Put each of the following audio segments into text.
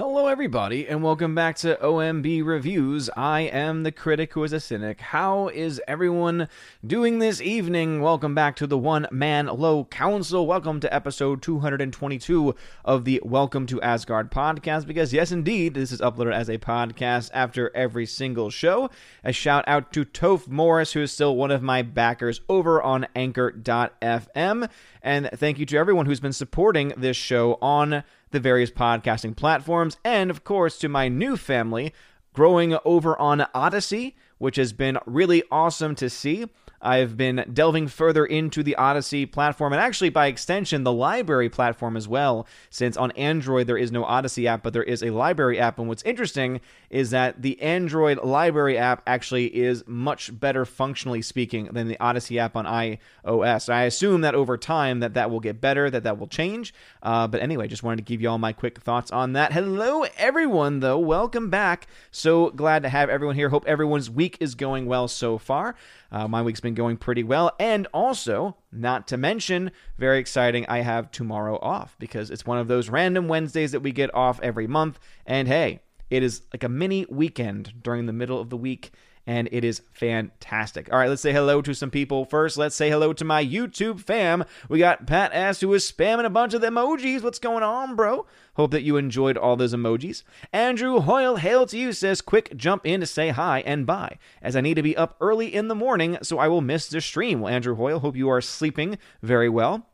Hello, everybody, and welcome back to OMB Reviews. I am the critic who is a cynic. How is everyone doing this evening? Welcome back to the One Man Low Council. Welcome to episode 222 of the Welcome to Asgard podcast. Because, yes, indeed, this is uploaded as a podcast after every single show. A shout out to Toph Morris, who is still one of my backers over on Anchor.fm. And thank you to everyone who's been supporting this show on the various podcasting platforms, and of course to my new family growing over on Odysee, which has been really awesome to see. I've been delving further into the Odysee platform and actually, by extension, the LBRY platform as well, since on Android there is no Odysee app, but there is a LBRY app. And what's interesting is that the Android LBRY app actually is much better functionally speaking than the Odysee app on iOS. I assume that over time that that will get better, that that will change. Uh, but anyway, just wanted to give you all my quick thoughts on that. Hello, everyone, though. Welcome back. So glad to have everyone here. Hope everyone's week is going well so far. Uh, my week's been going pretty well. And also, not to mention, very exciting, I have tomorrow off because it's one of those random Wednesdays that we get off every month. And hey, it is like a mini weekend during the middle of the week and it is fantastic. All right, let's say hello to some people. First, let's say hello to my YouTube fam. We got Pat S, who is spamming a bunch of emojis. What's going on, bro? Hope that you enjoyed all those emojis. Andrew Hoyle, hail to you, says, quick jump in to say hi and bye, as I need to be up early in the morning, so I will miss the stream. Well, Andrew Hoyle, hope you are sleeping very well.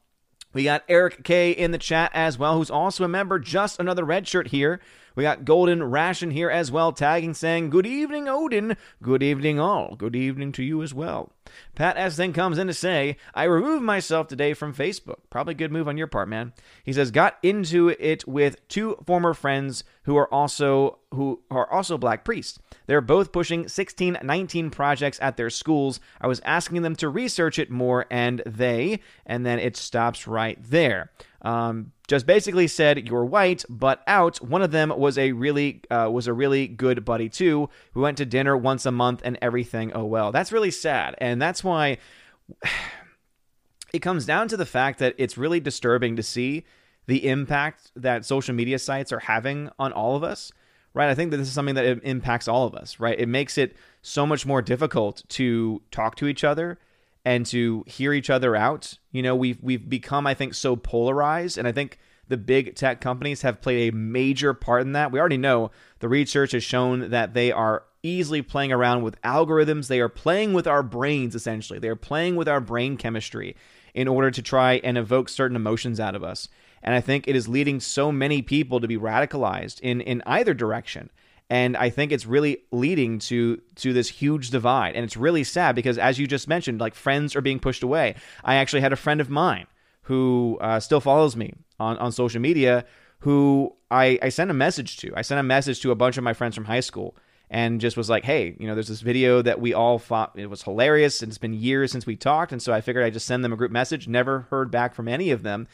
We got Eric K in the chat as well, who's also a member. Just another red shirt here. We got Golden Ration here as well, tagging saying, Good evening, Odin. Good evening, all. Good evening to you as well. Pat S then comes in to say, I removed myself today from Facebook. Probably good move on your part, man. He says, got into it with two former friends who are also who are also black priests. They're both pushing 16, 19 projects at their schools. I was asking them to research it more, and they, and then it stops right there. Um, just basically said you're white but out. One of them was a really uh, was a really good buddy too. We went to dinner once a month and everything. Oh well, that's really sad, and that's why it comes down to the fact that it's really disturbing to see the impact that social media sites are having on all of us. Right, I think that this is something that impacts all of us. Right, it makes it so much more difficult to talk to each other and to hear each other out. You know, we've we've become, I think, so polarized, and I think the big tech companies have played a major part in that. We already know the research has shown that they are easily playing around with algorithms. They are playing with our brains, essentially. They are playing with our brain chemistry in order to try and evoke certain emotions out of us. And I think it is leading so many people to be radicalized in, in either direction and I think it's really leading to to this huge divide. And it's really sad because as you just mentioned like friends are being pushed away. I actually had a friend of mine who uh, still follows me on, on social media who I, I sent a message to. I sent a message to a bunch of my friends from high school and just was like, hey, you know, there's this video that we all thought it was hilarious, and it's been years since we talked, and so I figured I'd just send them a group message. Never heard back from any of them,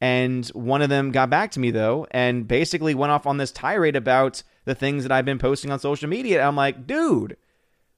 and one of them got back to me though, and basically went off on this tirade about the things that I've been posting on social media. I'm like, dude,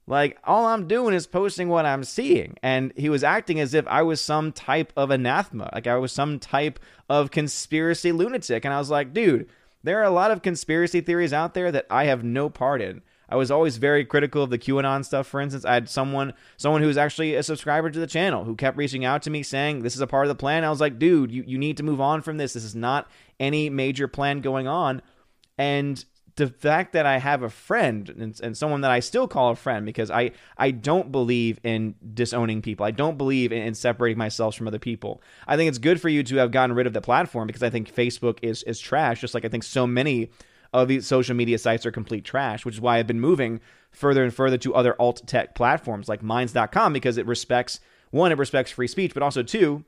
like all I'm doing is posting what I'm seeing. And he was acting as if I was some type of anathema, like I was some type of conspiracy lunatic. And I was like, dude, there are a lot of conspiracy theories out there that I have no part in. I was always very critical of the QAnon stuff. For instance, I had someone someone who was actually a subscriber to the channel who kept reaching out to me saying this is a part of the plan. I was like, dude, you, you need to move on from this. This is not any major plan going on. And the fact that I have a friend and, and, someone that I still call a friend because I, I don't believe in disowning people. I don't believe in, in, separating myself from other people. I think it's good for you to have gotten rid of the platform because I think Facebook is is trash, just like I think so many of these social media sites are complete trash, which is why I've been moving further and further to other alt tech platforms like minds.com because it respects one, it respects free speech, but also two,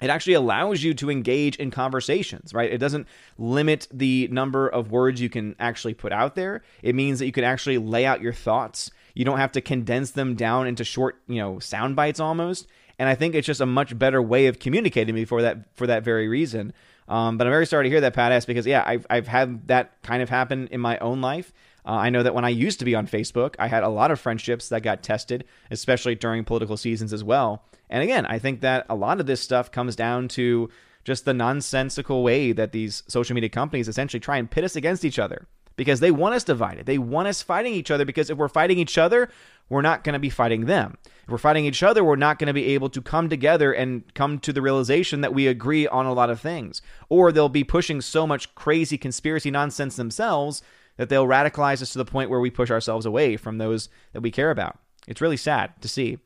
it actually allows you to engage in conversations, right? It doesn't limit the number of words you can actually put out there. It means that you can actually lay out your thoughts. You don't have to condense them down into short, you know, sound bites almost. And I think it's just a much better way of communicating before that for that very reason. Um, but I'm very sorry to hear that, Pat S, because yeah, I've I've had that kind of happen in my own life. Uh, I know that when I used to be on Facebook, I had a lot of friendships that got tested, especially during political seasons as well. And again, I think that a lot of this stuff comes down to just the nonsensical way that these social media companies essentially try and pit us against each other because they want us divided. They want us fighting each other because if we're fighting each other, we're not going to be fighting them. We're fighting each other, we're not going to be able to come together and come to the realization that we agree on a lot of things. Or they'll be pushing so much crazy conspiracy nonsense themselves that they'll radicalize us to the point where we push ourselves away from those that we care about. It's really sad to see.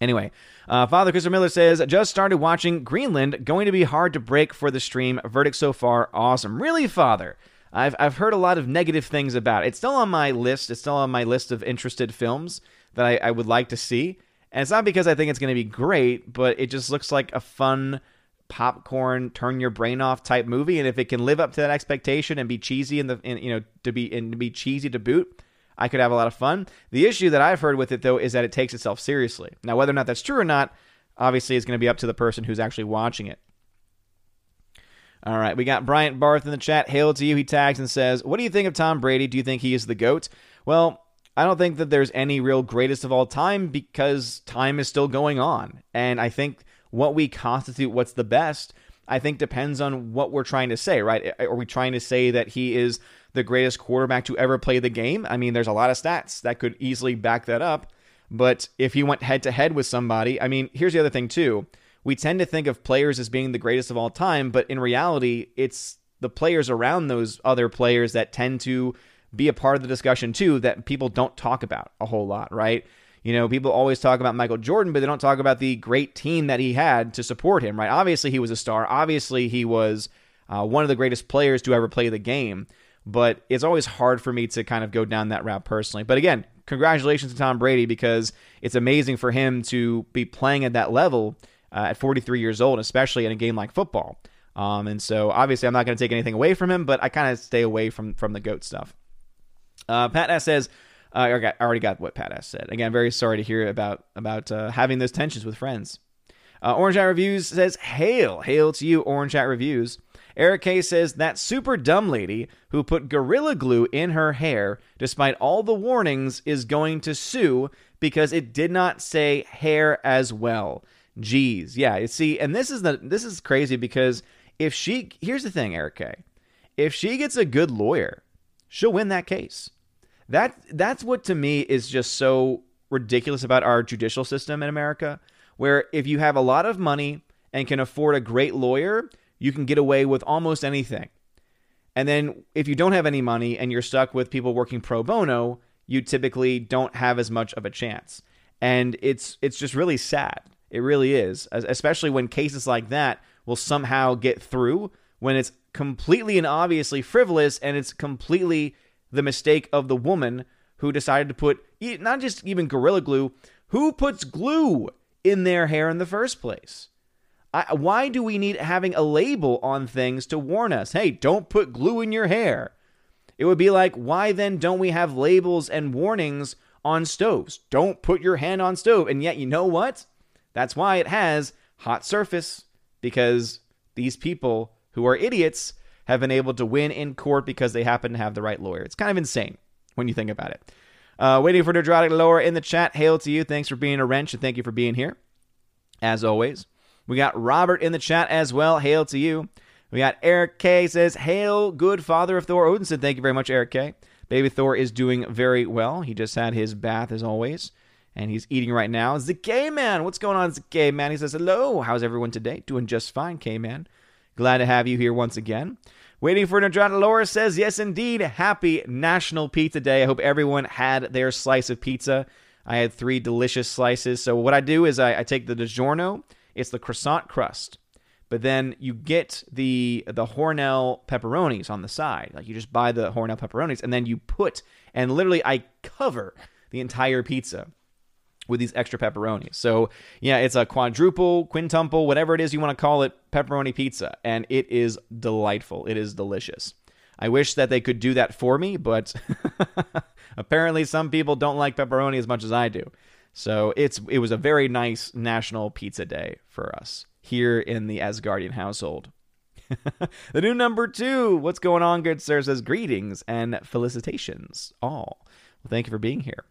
Anyway, uh, Father Christopher Miller says, just started watching Greenland. Going to be hard to break for the stream. Verdict so far, awesome. Really, Father? I've I've heard a lot of negative things about it. It's still on my list. It's still on my list of interested films that I, I would like to see. And it's not because I think it's going to be great, but it just looks like a fun popcorn, turn your brain off type movie. And if it can live up to that expectation and be cheesy in the, in, you know, to be and be cheesy to boot, I could have a lot of fun. The issue that I've heard with it though is that it takes itself seriously. Now, whether or not that's true or not, obviously, is going to be up to the person who's actually watching it. All right, we got Bryant Barth in the chat. Hail to you. He tags and says, What do you think of Tom Brady? Do you think he is the GOAT? Well, I don't think that there's any real greatest of all time because time is still going on. And I think what we constitute what's the best, I think depends on what we're trying to say, right? Are we trying to say that he is the greatest quarterback to ever play the game? I mean, there's a lot of stats that could easily back that up. But if he went head to head with somebody, I mean, here's the other thing, too we tend to think of players as being the greatest of all time, but in reality, it's the players around those other players that tend to be a part of the discussion too that people don't talk about a whole lot, right? You know, people always talk about Michael Jordan, but they don't talk about the great team that he had to support him, right? Obviously, he was a star. Obviously, he was uh, one of the greatest players to ever play the game. But it's always hard for me to kind of go down that route personally. But again, congratulations to Tom Brady because it's amazing for him to be playing at that level uh, at 43 years old, especially in a game like football. Um, and so obviously I'm not going to take anything away from him, but I kind of stay away from from the goat stuff. Uh, Pat S says, uh, I, got, I already got what Pat S said. Again, very sorry to hear about about uh, having those tensions with friends. Uh, Orange Hat Reviews says, "Hail, hail to you, Orange Hat Reviews." Eric K says that super dumb lady who put gorilla glue in her hair, despite all the warnings, is going to sue because it did not say hair as well. G's. Yeah, you see, and this is the this is crazy because if she here's the thing, Eric K. If she gets a good lawyer, she'll win that case. That that's what to me is just so ridiculous about our judicial system in America, where if you have a lot of money and can afford a great lawyer, you can get away with almost anything. And then if you don't have any money and you're stuck with people working pro bono, you typically don't have as much of a chance. And it's it's just really sad it really is, especially when cases like that will somehow get through when it's completely and obviously frivolous and it's completely the mistake of the woman who decided to put not just even gorilla glue, who puts glue in their hair in the first place? I, why do we need having a label on things to warn us? Hey, don't put glue in your hair. It would be like, why then don't we have labels and warnings on stoves? Don't put your hand on stove. And yet, you know what? That's why it has hot surface because these people who are idiots have been able to win in court because they happen to have the right lawyer. It's kind of insane when you think about it. Uh, waiting for Nerdrotic Lower in the chat. Hail to you. Thanks for being a wrench and thank you for being here. As always, we got Robert in the chat as well. Hail to you. We got Eric K says, Hail, good father of Thor Odinson. Thank you very much, Eric K. Baby Thor is doing very well. He just had his bath as always and he's eating right now. K Man, what's going on, K Man? He says, Hello, how's everyone today? Doing just fine, K Man. Glad to have you here once again. Waiting for an Nerdrotic Laura says, Yes, indeed. Happy National Pizza Day. I hope everyone had their slice of pizza. I had three delicious slices. So, what I do is I, I take the DiGiorno, it's the croissant crust. But then you get the the Hormel pepperonis on the side. Like you just buy the Hormel pepperonis and then you put and literally I cover the entire pizza with these extra pepperonis. So, yeah, it's a quadruple, quintuple, whatever it is you want to call it, pepperoni pizza. And it is delightful. It is delicious. I wish that they could do that for me, but apparently some people don't like pepperoni as much as I do. So it's it was a very nice national pizza day for us here in the Asgardian household. the new number two. What's going on, good sir? Says greetings and felicitations all. Well, thank you for being here.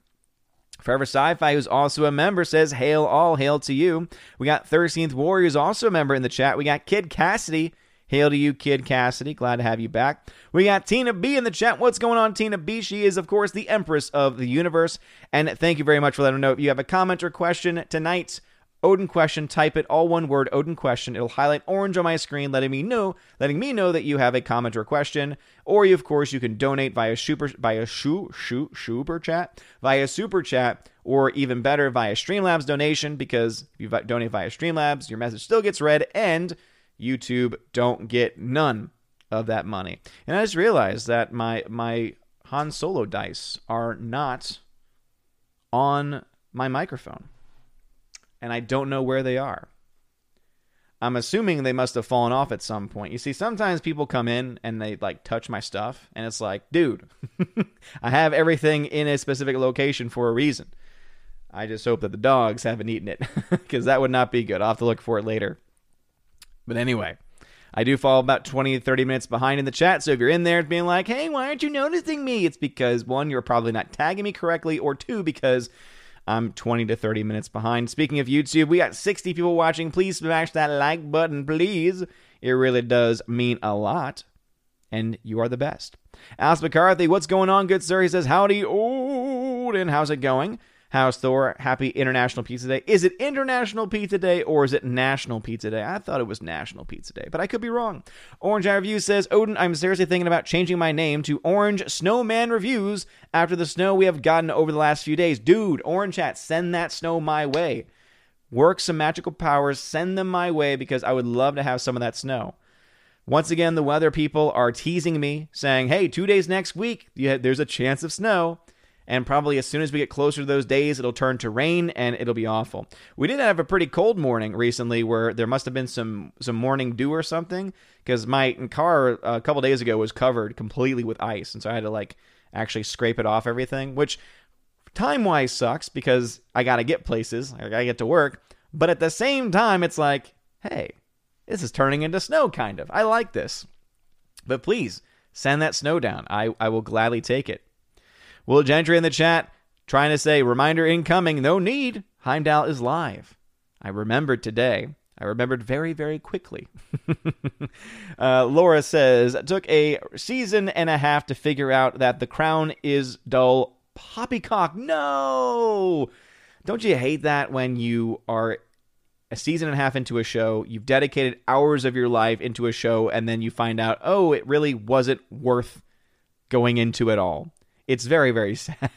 Forever Sci-Fi, who's also a member, says, Hail all, hail to you. We got 13th Warrior, who's also a member in the chat. We got Kid Cassidy. Hail to you, Kid Cassidy. Glad to have you back. We got Tina B in the chat. What's going on, Tina B? She is, of course, the Empress of the Universe. And thank you very much for letting me know if you have a comment or question tonight Odin question, type it all one word, Odin question. It'll highlight orange on my screen, letting me know, letting me know that you have a comment or question. Or you, of course, you can donate via super via shu, shu, super chat, via super chat, or even better via Streamlabs donation, because if you donate via Streamlabs, your message still gets read and YouTube don't get none of that money. And I just realized that my my Han Solo dice are not on my microphone and I don't know where they are. I'm assuming they must have fallen off at some point. You see, sometimes people come in and they like touch my stuff, and it's like, dude, I have everything in a specific location for a reason. I just hope that the dogs haven't eaten it because that would not be good. I'll have to look for it later. But anyway, I do fall about 20 30 minutes behind in the chat. So if you're in there being like, hey, why aren't you noticing me? It's because one, you're probably not tagging me correctly, or two, because I'm 20 to 30 minutes behind. Speaking of YouTube, we got 60 people watching. Please smash that like button, please. It really does mean a lot. And you are the best. Alice McCarthy, what's going on, good sir? He says, Howdy, Odin. How's it going? How's Thor? Happy International Pizza Day. Is it International Pizza Day or is it National Pizza Day? I thought it was National Pizza Day, but I could be wrong. Orange Eye Review says, Odin, I'm seriously thinking about changing my name to Orange Snowman Reviews after the snow we have gotten over the last few days. Dude, Orange Hat, send that snow my way. Work some magical powers, send them my way because I would love to have some of that snow. Once again, the weather people are teasing me, saying, hey, two days next week, there's a chance of snow and probably as soon as we get closer to those days, it'll turn to rain and it'll be awful. We did have a pretty cold morning recently where there must have been some some morning dew or something because my car uh, a couple days ago was covered completely with ice, and so I had to like actually scrape it off everything, which time wise sucks because I got to get places, I got to get to work, but at the same time, it's like, hey, this is turning into snow, kind of. I like this, but please send that snow down. I I will gladly take it. Will Gentry in the chat trying to say, reminder incoming, no need. Heimdall is live. I remembered today. I remembered very, very quickly. uh, Laura says, took a season and a half to figure out that the crown is dull. Poppycock, no! Don't you hate that when you are a season and a half into a show, you've dedicated hours of your life into a show, and then you find out, oh, it really wasn't worth going into it all. It's very very sad.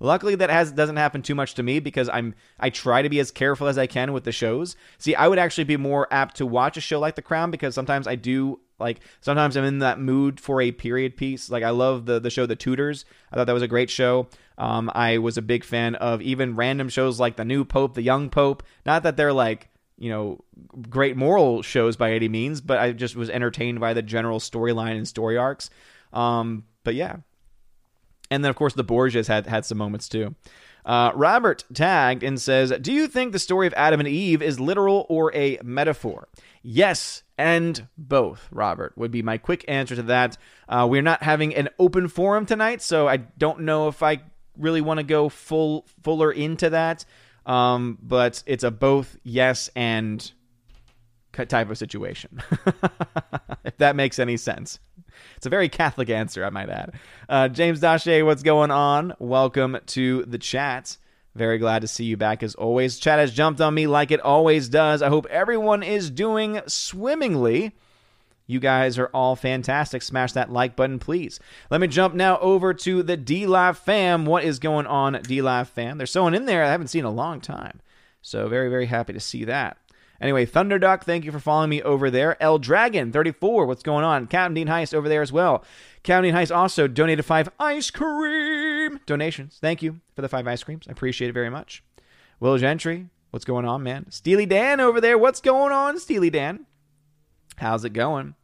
Luckily, that has doesn't happen too much to me because I'm I try to be as careful as I can with the shows. See, I would actually be more apt to watch a show like The Crown because sometimes I do like sometimes I'm in that mood for a period piece. Like I love the the show The Tudors. I thought that was a great show. Um, I was a big fan of even random shows like The New Pope, The Young Pope. Not that they're like you know great moral shows by any means, but I just was entertained by the general storyline and story arcs. Um, but yeah. And then, of course, the Borgias had, had some moments too. Uh, Robert tagged and says, Do you think the story of Adam and Eve is literal or a metaphor? Yes, and both, Robert, would be my quick answer to that. Uh, we're not having an open forum tonight, so I don't know if I really want to go full fuller into that. Um, but it's a both yes and type of situation, if that makes any sense. It's a very Catholic answer, I might add. Uh, James Dache, what's going on? Welcome to the chat. Very glad to see you back as always. Chat has jumped on me like it always does. I hope everyone is doing swimmingly. You guys are all fantastic. Smash that like button, please. Let me jump now over to the DLive fam. What is going on, DLive fam? There's someone in there I haven't seen in a long time. So, very, very happy to see that. Anyway, Thunderduck, thank you for following me over there. L Dragon, 34, what's going on? Captain Dean Heist over there as well. Captain Dean Heist also donated five ice cream donations. Thank you for the five ice creams. I appreciate it very much. Will Gentry, what's going on, man? Steely Dan over there, what's going on, Steely Dan? How's it going?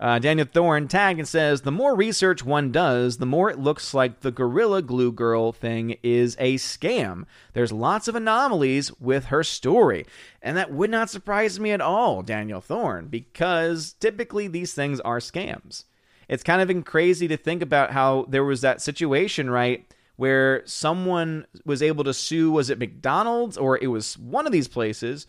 Uh, Daniel Thorne tagged and says, The more research one does, the more it looks like the Gorilla Glue Girl thing is a scam. There's lots of anomalies with her story. And that would not surprise me at all, Daniel Thorne, because typically these things are scams. It's kind of crazy to think about how there was that situation, right, where someone was able to sue, was it McDonald's or it was one of these places,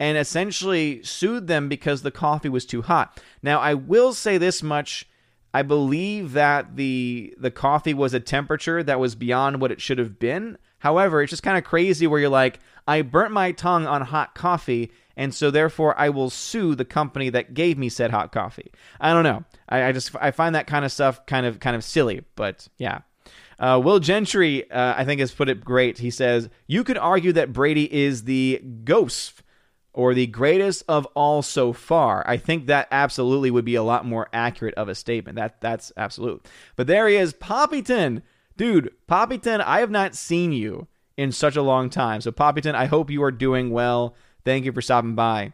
and essentially sued them because the coffee was too hot. Now, I will say this much. I believe that the the coffee was a temperature that was beyond what it should have been. However, it's just kind of crazy where you're like, I burnt my tongue on hot coffee, and so therefore I will sue the company that gave me said hot coffee. I don't know. I, I just I find that kind of stuff kind of kind of silly, but yeah. Uh, Will Gentry, uh, I think, has put it great. He says, You could argue that Brady is the ghost or the greatest of all so far. I think that absolutely would be a lot more accurate of a statement. That That's absolute. But there he is, Poppyton. Dude, Poppyton, I have not seen you in such a long time. So, Poppyton, I hope you are doing well. Thank you for stopping by.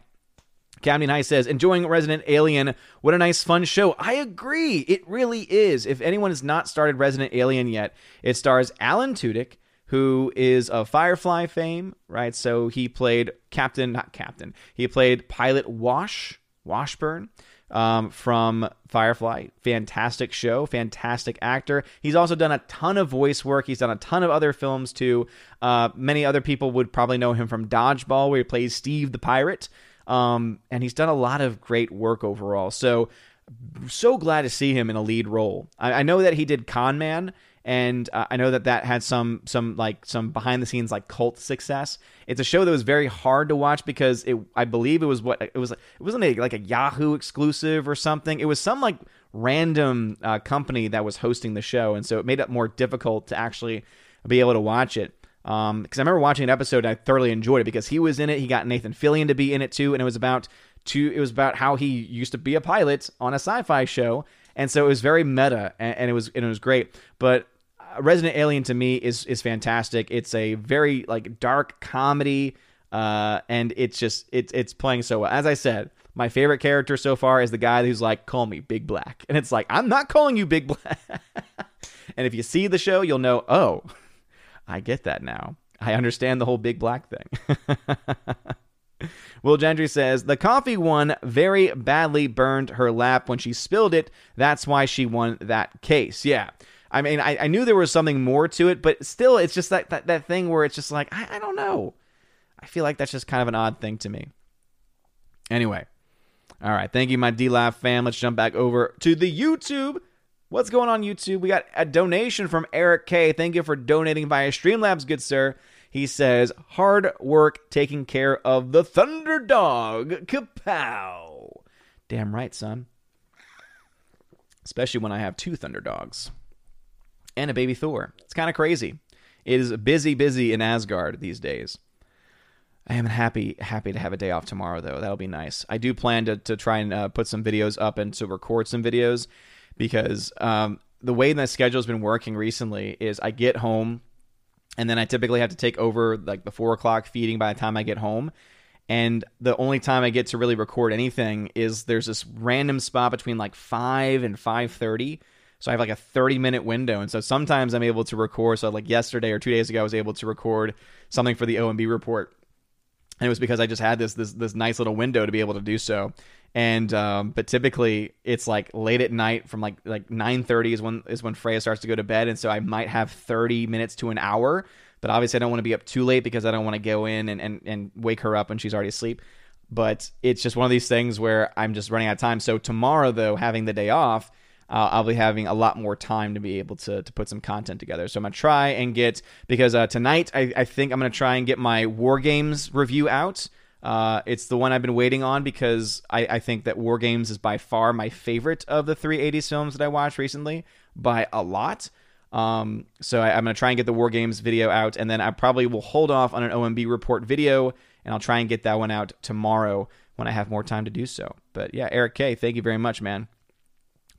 Camden High says, enjoying Resident Alien. What a nice, fun show. I agree. It really is. If anyone has not started Resident Alien yet, it stars Alan Tudyk, who is of Firefly fame, right? So he played Captain, not Captain, he played Pilot Wash, Washburn. Um, from Firefly. Fantastic show, fantastic actor. He's also done a ton of voice work. He's done a ton of other films too. Uh, many other people would probably know him from Dodgeball, where he plays Steve the Pirate. Um, and he's done a lot of great work overall. So, so glad to see him in a lead role. I, I know that he did Con Man, and uh, I know that that had some some like some behind the scenes like cult success. It's a show that was very hard to watch because it I believe it was what it was it wasn't a, like a Yahoo exclusive or something. It was some like random uh, company that was hosting the show, and so it made it more difficult to actually be able to watch it. Because um, I remember watching an episode and I thoroughly enjoyed it because he was in it. He got Nathan Fillion to be in it too, and it was about to it was about how he used to be a pilot on a sci-fi show, and so it was very meta and, it was and it was great. But Resident Alien to me is is fantastic. It's a very like dark comedy, uh, and it's just it's it's playing so well. As I said, my favorite character so far is the guy who's like, "Call me Big Black," and it's like I'm not calling you Big Black. and if you see the show, you'll know. Oh. I get that now. I understand the whole big black thing. Will Gentry says the coffee one very badly burned her lap when she spilled it. That's why she won that case. Yeah. I mean, I, I knew there was something more to it, but still, it's just that, that, that thing where it's just like, I, I don't know. I feel like that's just kind of an odd thing to me. Anyway. All right. Thank you, my DLive fam. Let's jump back over to the YouTube. What's going on, YouTube? We got a donation from Eric K. Thank you for donating via Streamlabs, good sir. He says, hard work taking care of the Thunderdog. Kapow. Damn right, son. Especially when I have two Thunderdogs and a baby Thor. It's kind of crazy. It is busy, busy in Asgard these days. I am happy happy to have a day off tomorrow, though. That'll be nice. I do plan to, to try and uh, put some videos up and to record some videos because um, the way my schedule has been working recently is I get home and then I typically have to take over like the four o'clock feeding by the time I get home. And the only time I get to really record anything is there's this random spot between like five and five thirty. So I have like a 30 minute window. And so sometimes I'm able to record. So like yesterday or two days ago, I was able to record something for the OMB report. And it was because I just had this this this nice little window to be able to do so and um, but typically it's like late at night from like like 9:30 is when is when Freya starts to go to bed and so I might have 30 minutes to an hour but obviously I don't want to be up too late because I don't want to go in and, and, and wake her up when she's already asleep but it's just one of these things where I'm just running out of time so tomorrow though having the day off uh, I'll be having a lot more time to be able to, to put some content together. So I'm going to try and get, because uh, tonight I, I think I'm going to try and get my War Games review out. Uh, it's the one I've been waiting on because I, I, think that War Games is by far my favorite of the 380s films that I watched recently by a lot. Um, so I, am going to try and get the War Games video out, and then I probably will hold off on an OMB report video, and I'll try and get that one out tomorrow when I have more time to do so. But yeah, Eric K, thank you very much, man.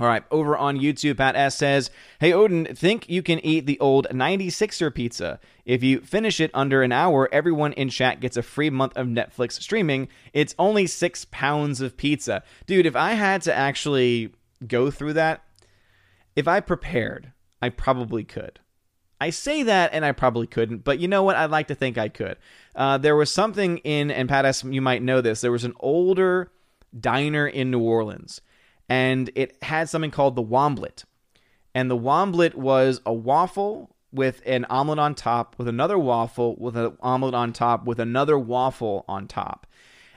All right, over on YouTube, Pat S says, Hey Odin, think you can eat the old 96er pizza. If you finish it under an hour, everyone in chat gets a free month of Netflix streaming. It's only six pounds of pizza. Dude, if I had to actually go through that, if I prepared, I probably could. I say that and I probably couldn't, but you know what? I'd like to think I could. Uh, there was something in, and Pat S, you might know this, there was an older diner in New Orleans and it had something called the Womblet. And the Womblet was a waffle with an omelet on top, with another waffle, with an omelet on top, with another waffle on top.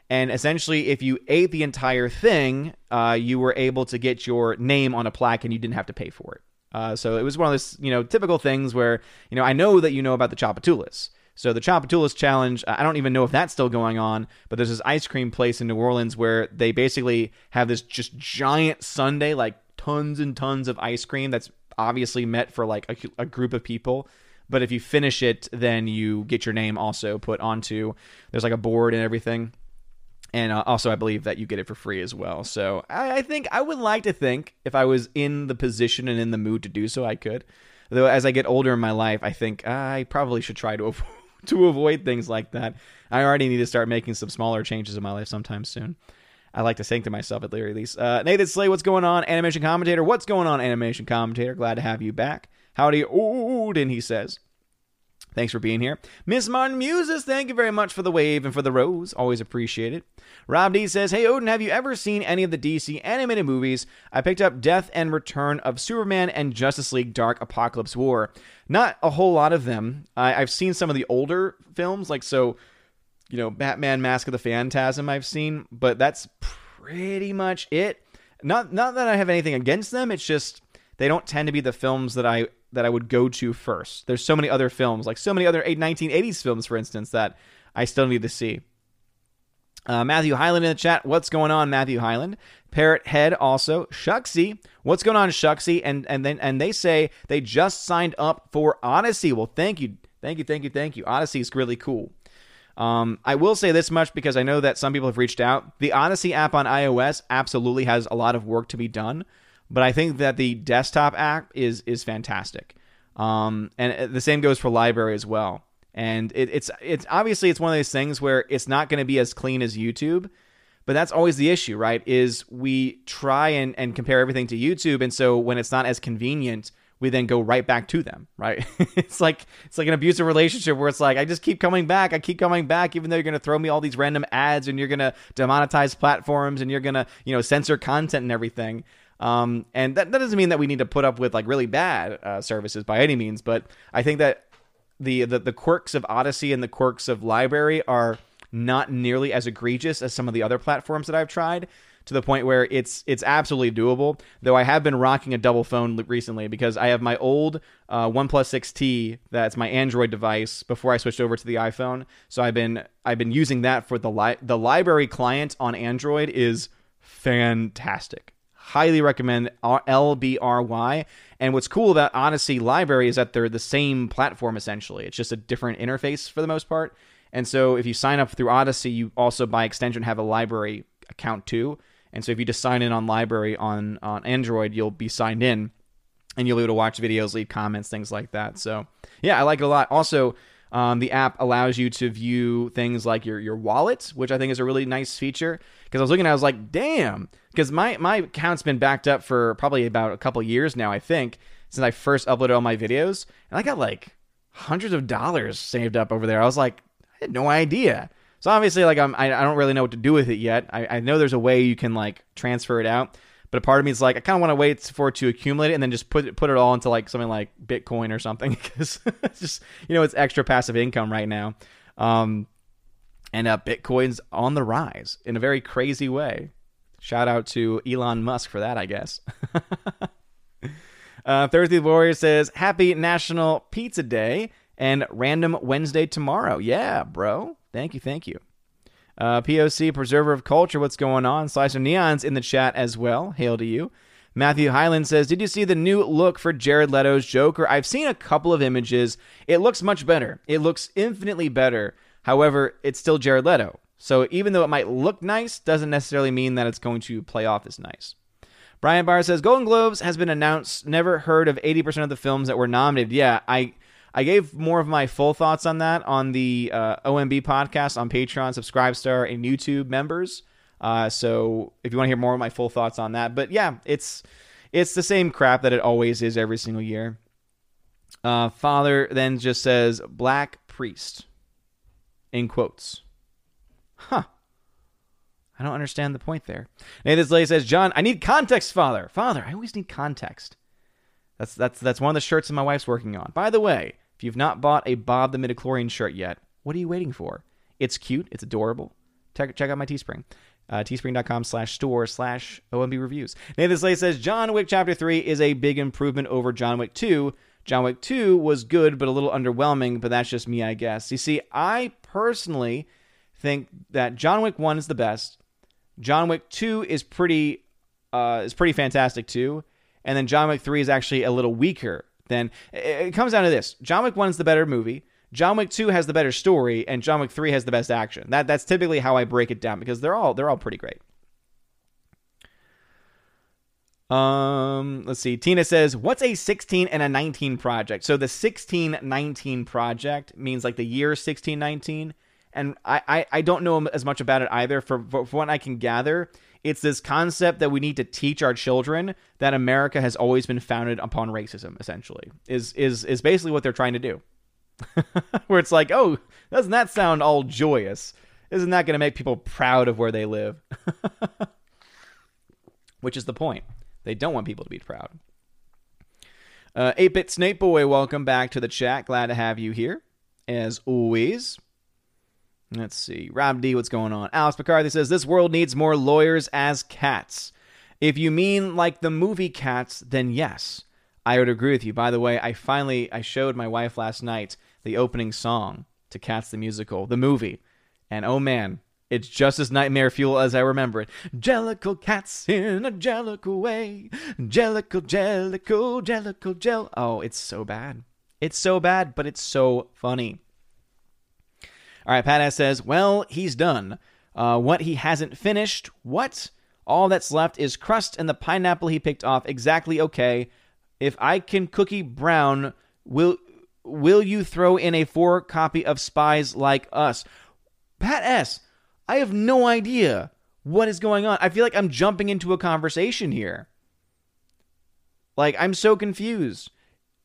And essentially, if you ate the entire thing, uh, you were able to get your name on a plaque and you didn't have to pay for it. Uh, so it was one of those, you know, typical things where, you know, I know that you know about the Tchoupitoulas. So the Tchoupitoulas challenge, I don't even know if that's still going on, but there's this ice cream place in New Orleans where they basically have this just giant sundae, like tons and tons of ice cream that's obviously meant for like a, a group of people. But if you finish it, then you get your name also put onto. There's like a board and everything and uh, also I believe that you get it for free as well. So I, think I would like to think if I was in the position and in the mood to do so, I could. Though as I get older in my life, I think I probably should try to avoid, to avoid things like that. I already need to start making some smaller changes in my life sometime soon. I like to think to myself at the very least. Uh, Nathan Slay, what's going on? Animation commentator, what's going on? Animation commentator, glad to have you back. Howdy, Odin, he says. Thanks for being here. Miss Martin Muses, thank you very much for the wave and for the rose. Always appreciate it. Rob D says, Hey Odin, have you ever seen any of the DC animated movies? I picked up Death and Return of Superman and Justice League Dark Apocalypse War. Not a whole lot of them. I, have seen some of the older films, like so, you know, Batman Mask of the Phantasm I've seen, but that's pretty much it. Not not that I have anything against them, it's just they don't tend to be the films that I that I would go to first. There's so many other films, like so many other 1980s films, for instance, that I still need to see. Uh, Matthew Highland in the chat. What's going on, Matthew Highland? Parrot Head also. Shucksy. What's going on, Shucksy? And and then and they say they just signed up for Odysee. Well, thank you, thank you, thank you, thank you. Odysee is really cool. Um, I will say this much because I know that some people have reached out. The Odysee app on iOS absolutely has a lot of work to be done but I think that the desktop app is is fantastic. Um, and the same goes for LBRY as well. And it, it's it's obviously it's one of those things where it's not going to be as clean as YouTube, but that's always the issue, right? Is we try and, and compare everything to YouTube, and so when it's not as convenient, we then go right back to them, right? it's like it's like an abusive relationship where it's like I just keep coming back, I keep coming back, even though you're going to throw me all these random ads and you're going to demonetize platforms and you're going to you know censor content and everything. Um, and that, that doesn't mean that we need to put up with like really bad uh, services by any means, but I think that the, the the quirks of Odysee and the quirks of LBRY are not nearly as egregious as some of the other platforms that I've tried to the point where it's it's absolutely doable. Though I have been rocking a double phone recently because I have my old uh, OnePlus 6T that's my Android device before I switched over to the iPhone. So I've been I've been using that for the li- the LBRY client on Android is fantastic highly recommend LBRY. And what's cool about Odysee LBRY is that they're the same platform essentially. It's just a different interface for the most part. And so if you sign up through Odysee, you also by extension have a LBRY account too. And so if you just sign in on LBRY on on Android, you'll be signed in and you'll be able to watch videos, leave comments, things like that. So yeah, I like it a lot. Also, um, the app allows you to view things like your your wallet, which I think is a really nice feature. Because I was looking, at it, I was like, damn, because my my account's been backed up for probably about a couple years now. I think since I first uploaded all my videos, and I got like hundreds of dollars saved up over there. I was like, I had no idea. So obviously, like I'm, I, I don't really know what to do with it yet. I, I know there's a way you can like transfer it out, but a part of me is like, I kind of want to wait for it to accumulate and then just put it, put it all into like something like Bitcoin or something because it's just you know it's extra passive income right now. Um, and uh, Bitcoin's on the rise in a very crazy way. Shout out to Elon Musk for that, I guess. uh, Thursday Warrior says, Happy National Pizza Day and Random Wednesday tomorrow. Yeah, bro. Thank you, thank you. Uh, POC, Preserver of Culture, what's going on? Slicer Neon's in the chat as well. Hail to you. Matthew Highland says, Did you see the new look for Jared Leto's Joker? I've seen a couple of images. It looks much better. It looks infinitely better. However, it's still Jared Leto. So even though it might look nice, doesn't necessarily mean that it's going to play off as nice. Brian Barr says Golden Globes has been announced. Never heard of 80% of the films that were nominated. Yeah, I I gave more of my full thoughts on that on the uh, OMB podcast on Patreon, Subscribestar, and YouTube members. Uh, so if you want to hear more of my full thoughts on that, but yeah, it's it's the same crap that it always is every single year. Uh, Father then just says Black Priest in quotes. Huh. I don't understand the point there. Nathan Slay says, John, I need context, Father. Father, I always need context. That's that's that's one of the shirts that my wife's working on. By the way, if you've not bought a Bob the Midichlorian shirt yet, what are you waiting for? It's cute. It's adorable. Check, check out my Teespring. Uh, teespring.com slash store slash OMB reviews. Nathan Slay says John Wick Chapter 3 is a big improvement over John Wick 2. John Wick 2 was good, but a little underwhelming, but that's just me, I guess. You see, I personally think that John Wick 1 is the best. John Wick 2 is pretty uh, is pretty fantastic too. And then John Wick 3 is actually a little weaker than it comes down to this. John Wick 1 is the better movie. John Wick 2 has the better story and John Wick 3 has the best action. That that's typically how I break it down because they're all they're all pretty great. Um, let's see. Tina says, "What's a 16 and a 19 project?" So the 1619 project means like the year 1619, and I I, I don't know as much about it either. For, for what I can gather, it's this concept that we need to teach our children that America has always been founded upon racism. Essentially, is is is basically what they're trying to do. Where it's like, oh, doesn't that sound all joyous? Isn't that going to make people proud of where they live? Which is the point. They don't want people to be proud. Uh, 8-Bit Snake Boy, welcome back to the chat. Glad to have you here, as always. Let's see. Rob D, what's going on? Alex McCarthy says this world needs more lawyers as cats. If you mean like the movie Cats, then yes, I would agree with you. By the way, I finally I showed my wife last night the opening song to Cats the musical, the movie, and oh man, it's just as nightmare fuel as I remember it. Jellicle cats in a jellicle way. Jellicle, jellicle, jellicle, gel. Oh, it's so bad. It's so bad, but it's so funny. All right, Pat S says, well, he's done. Uh, what he hasn't finished, what? All that's left is crust and the pineapple he picked off. Exactly okay. If I can cookie brown, will will you throw in a four copy of Spies Like Us? Pat S, I have no idea what is going on. I feel like I'm jumping into a conversation here. Like I'm so confused.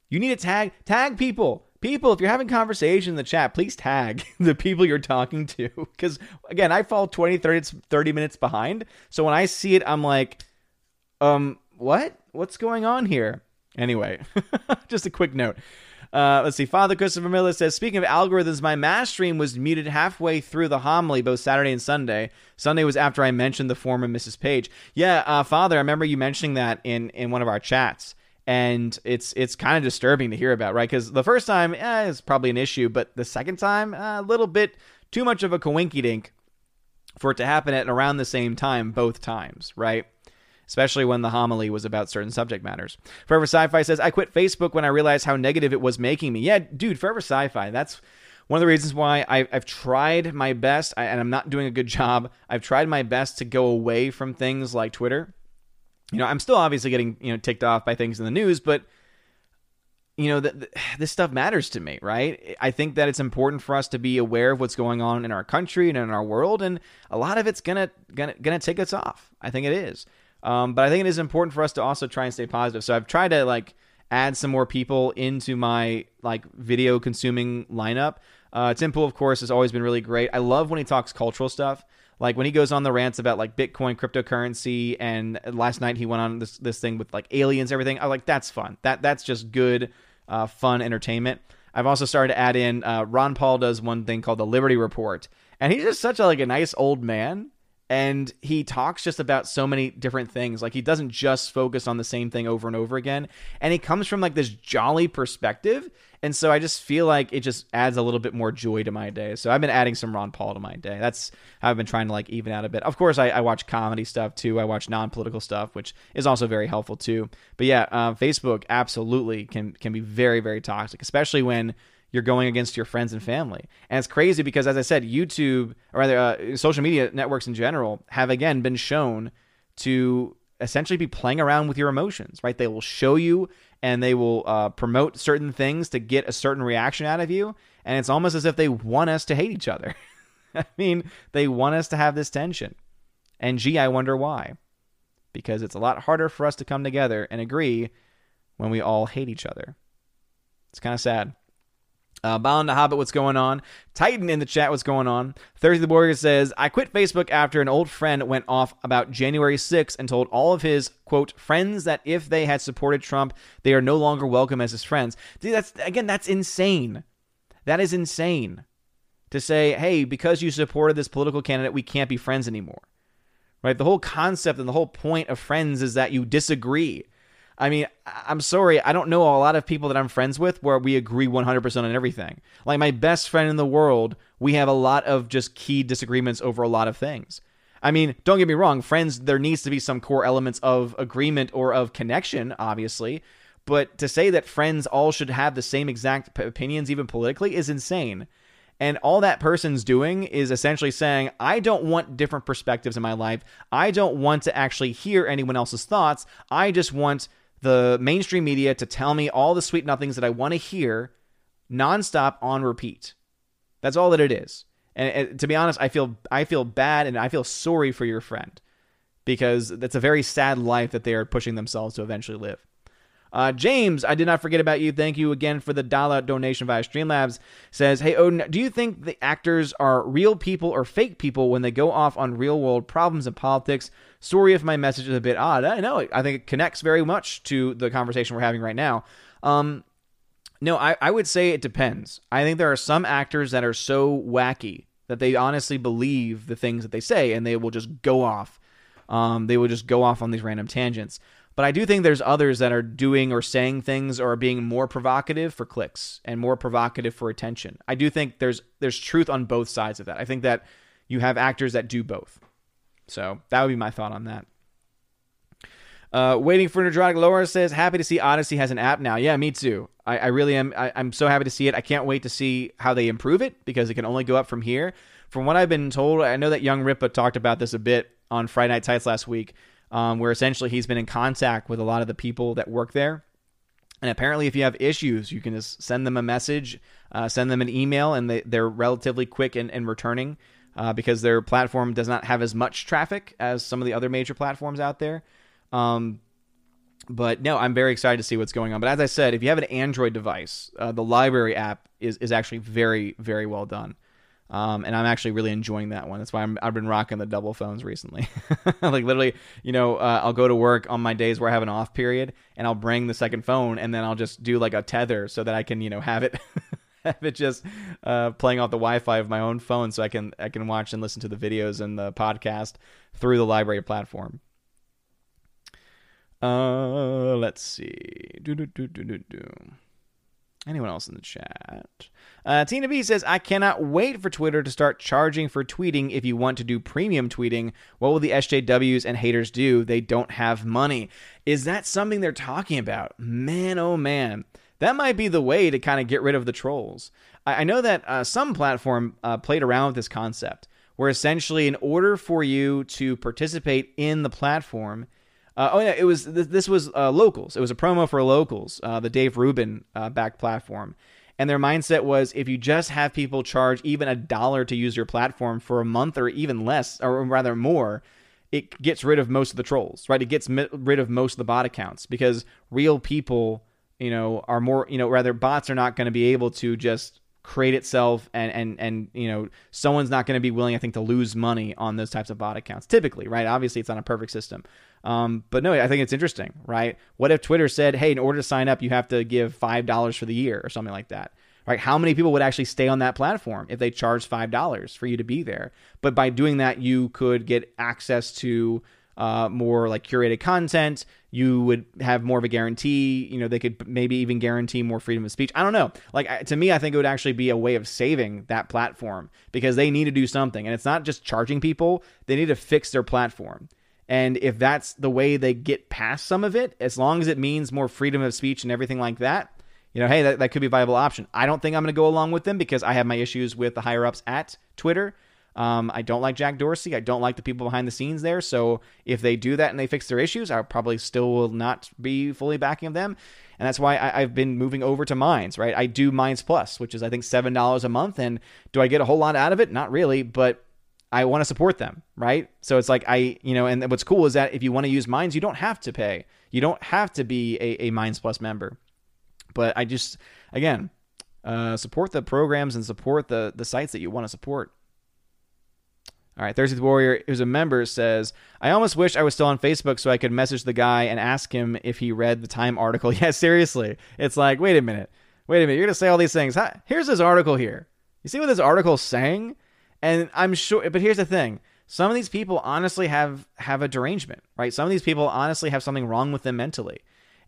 You need to tag tag people people, if you're having conversation in the chat, please tag the people you're talking to. Because again, I fall 20, 30, 30 minutes behind. So when I see it, I'm like, um, what? What's going on here? Anyway, just a quick note. Uh, let's see. Father Christopher Miller says, speaking of algorithms, my mass stream was muted halfway through the homily, both Saturday and Sunday. Sunday was after I mentioned the former Mrs. Page. Yeah, uh, Father, I remember you mentioning that in in one of our chats and it's it's kind of disturbing to hear about, right? Because the first time, eh, it's probably an issue, but the second time, eh, a little bit too much of a coinky dink for it to happen at around the same time both times, right? Especially when the homily was about certain subject matters. Forever Sci-Fi says, "I quit Facebook when I realized how negative it was making me." Yeah, dude, Forever Sci-Fi. That's one of the reasons why I, have tried my best, and I'm not doing a good job. I've tried my best to go away from things like Twitter you know, I'm still obviously getting, you know, ticked off by things in the news, but you know, th- th- this stuff matters to me, right? I think that it's important for us to be aware of what's going on in our country and in our world, and a lot of it's gonna gonna gonna take us off. I think it is, um, but I think it is important for us to also try and stay positive. So I've tried to like add some more people into my like video consuming lineup. Uh, Tim Pool, of course, has always been really great. I love when he talks cultural stuff. Like when he goes on the rants about like Bitcoin, cryptocurrency, and last night he went on this this thing with like aliens, everything. I like that's fun. That that's just good, uh, fun entertainment. I've also started to add in. Uh, Ron Paul does one thing called the Liberty Report, and he's just such a like a nice old man and he talks just about so many different things. Like he doesn't just focus on the same thing over and over again and he comes from like this jolly perspective and so i just feel like it just adds a little bit more joy to my day. So i've been adding some ron paul to my day. That's how i've been trying to like even out a bit. Of course i, I watch comedy stuff too. I watch non-political stuff which is also very helpful too. But yeah uh, facebook absolutely can can be very very toxic especially when you're going against your friends and family. And it's crazy because, as I said, YouTube or rather uh, social media networks in general have again been shown to essentially be playing around with your emotions. Right? They will show you and they will uh, promote certain things to get a certain reaction out of you, and it's almost as if they want us to hate each other. I mean, they want us to have this tension. And gee, I wonder why. Because it's a lot harder for us to come together and agree when we all hate each other. It's kind of sad. Uh, Bound to Hobbit, what's going on? Titan in the chat, what's going on? Thursday the Warrior says, I quit Facebook after an old friend went off about January 6th and told all of his, quote, friends that if they had supported Trump, they are no longer welcome as his friends. See, that's, again, that's insane. That is insane to say, hey, because you supported this political candidate, we can't be friends anymore. Right? The whole concept and the whole point of friends is that you disagree. I mean, I'm sorry, I don't know a lot of people that I'm friends with where we agree 100% on everything. Like my best friend in the world, we have a lot of just key disagreements over a lot of things. I mean, don't get me wrong, friends, there needs to be some core elements of agreement or of connection, obviously. But to say that friends all should have the same exact opinions, even politically, is insane. And all that person's doing is essentially saying, I don't want different perspectives in my life. I don't want to actually hear anyone else's thoughts. I just want the mainstream media to tell me all the sweet nothings that I want to hear nonstop on repeat. That's all that it is. And, and to be honest, I feel I feel bad and I feel sorry for your friend because that's a very sad life that they are pushing themselves to eventually live. Uh, James, I did not forget about you. Thank you again for the dollar donation via Streamlabs. Says, Hey Odin, do you think the actors are real people or fake people when they go off on real world problems and politics? Sorry if my message is a bit odd. I know. I think it connects very much to the conversation we're having right now. Um, no, I, I would say it depends. I think there are some actors that are so wacky that they honestly believe the things that they say and they will just go off. Um, they will just go off on these random tangents. But I do think there's others that are doing or saying things or being more provocative for clicks and more provocative for attention. I do think there's there's truth on both sides of that. I think that you have actors that do both. So that would be my thought on that. Uh, waiting for Nerdrotic Laura says, happy to see Odysee has an app now. Yeah, me too. I, I really am. I, am so happy to see it. I can't wait to see how they improve it because it can only go up from here. From what I've been told, I know that Young Ripa talked about this a bit on Friday Night Tights last week um, where essentially he's been in contact with a lot of the people that work there. And apparently, if you have issues, you can just send them a message, uh, send them an email, and they, they're relatively quick in, in returning uh, because their platform does not have as much traffic as some of the other major platforms out there. Um, but no, I'm very excited to see what's going on. But as I said, if you have an Android device, uh, the LBRY app is, is actually very, very well done. Um, and I'm actually really enjoying that one. That's why i have been rocking the double phones recently. like literally, you know, uh, I'll go to work on my days where I have an off period, and I'll bring the second phone, and then I'll just do like a tether so that I can, you know, have it. have it just uh, playing off the Wi-Fi of my own phone, so I can I can watch and listen to the videos and the podcast through the LBRY platform. Uh, let's see. Do do do do do do. Anyone else in the chat? Uh, Tina B says, I cannot wait for Twitter to start charging for tweeting if you want to do premium tweeting. What will the SJWs and haters do? They don't have money. Is that something they're talking about? Man, oh man. That might be the way to kind of get rid of the trolls. I, I know that uh, some platform uh, played around with this concept, where essentially, in order for you to participate in the platform, uh, oh yeah, it was this, was uh, locals. It was a promo for locals, uh, the Dave Rubin uh, backed platform, and their mindset was if you just have people charge even a dollar to use your platform for a month or even less, or rather more, it gets rid of most of the trolls, right? It gets mi- rid of most of the bot accounts because real people, you know, are more, you know, rather bots are not going to be able to just create itself and and and you know someone's not going to be willing i think to lose money on those types of bot accounts typically right obviously it's not a perfect system um, but no i think it's interesting right what if twitter said hey in order to sign up you have to give five dollars for the year or something like that right how many people would actually stay on that platform if they five dollars for you to be there but by doing that you could get access to uh, more like curated content. You would have more of a guarantee. You know, they could maybe even guarantee more freedom of speech. I don't know. Like to me, I think it would actually be a way of saving that platform because they need to do something, and it's not just charging people. They need to fix their platform. And if that's the way they get past some of it, as long as it means more freedom of speech and everything like that, you know, hey, that, that could be a viable option. I don't think I'm going to go along with them because I have my issues with the higher ups at Twitter. Um, I don't like Jack Dorsey. I don't like the people behind the scenes there. So if they do that and they fix their issues, I probably still will not be fully backing of them. And that's why I, have been moving over to Minds, right? I do Minds Plus, which is I think seven dollars a month. And do I get a whole lot out of it? Not really, but I want to support them, right? So it's like I, you know, and what's cool is that if you want to use Minds, you don't have to pay. You don't have to be a, a Minds Plus member. But I just, again, Uh, support the programs and support the the sites that you want to support. All right, Thursday Warrior, who's a member, says, I almost wish I was still on Facebook so I could message the guy and ask him if he read the Time article. Yeah, seriously. It's like, wait a minute. Wait a minute. You're going to say all these things. Here's this article here. You see what this article's saying? And I'm sure, but here's the thing. Some of these people honestly have have a derangement, right? Some of these people honestly have something wrong with them mentally.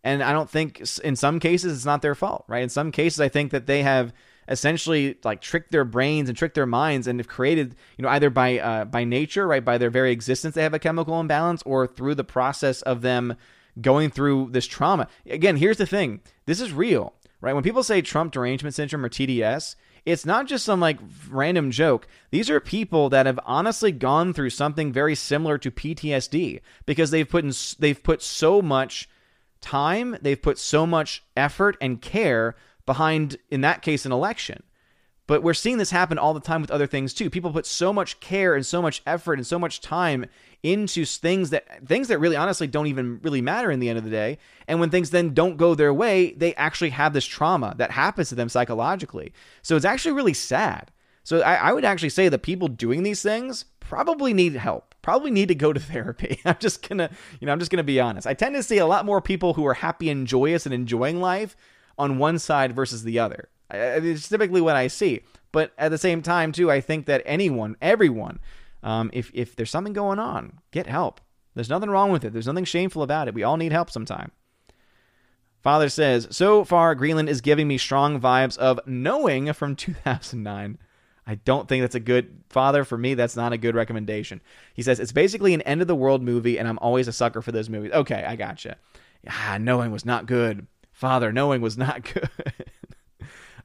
And I don't think in some cases it's not their fault, right? In some cases I think that they have essentially like tricked their brains and tricked their minds and have created you know either by uh, by nature right by their very existence they have a chemical imbalance or through the process of them going through this trauma again here's the thing this is real right when people say trump derangement syndrome or tds it's not just some like random joke. These are people that have honestly gone through something very similar to PTSD because they've put in, they've put so much time, they've put so much effort and care behind, in that case, an election. But we're seeing this happen all the time with other things too. People put so much care and so much effort and so much time into things that things that really honestly don't even really matter in the end of the day. And when things then don't go their way, they actually have this trauma that happens to them psychologically. So it's actually really sad. So I, I would actually say that people doing these things probably need help. Probably need to go to therapy. I'm just gonna, you know, I'm just gonna be honest. I tend to see a lot more people who are happy and joyous and enjoying life on one side versus the other. It's typically what I see. But at the same time, too, I think that anyone, everyone, um, if if there's something going on, get help. There's nothing wrong with it. There's nothing shameful about it. We all need help sometime. Father says, so far Greenland is giving me strong vibes of knowing from 2009. I don't think that's a good father for me. That's not a good recommendation. He says it's basically an end of the world movie, and I'm always a sucker for those movies. Okay, I gotcha. Ah, knowing was not good. Father, knowing was not good.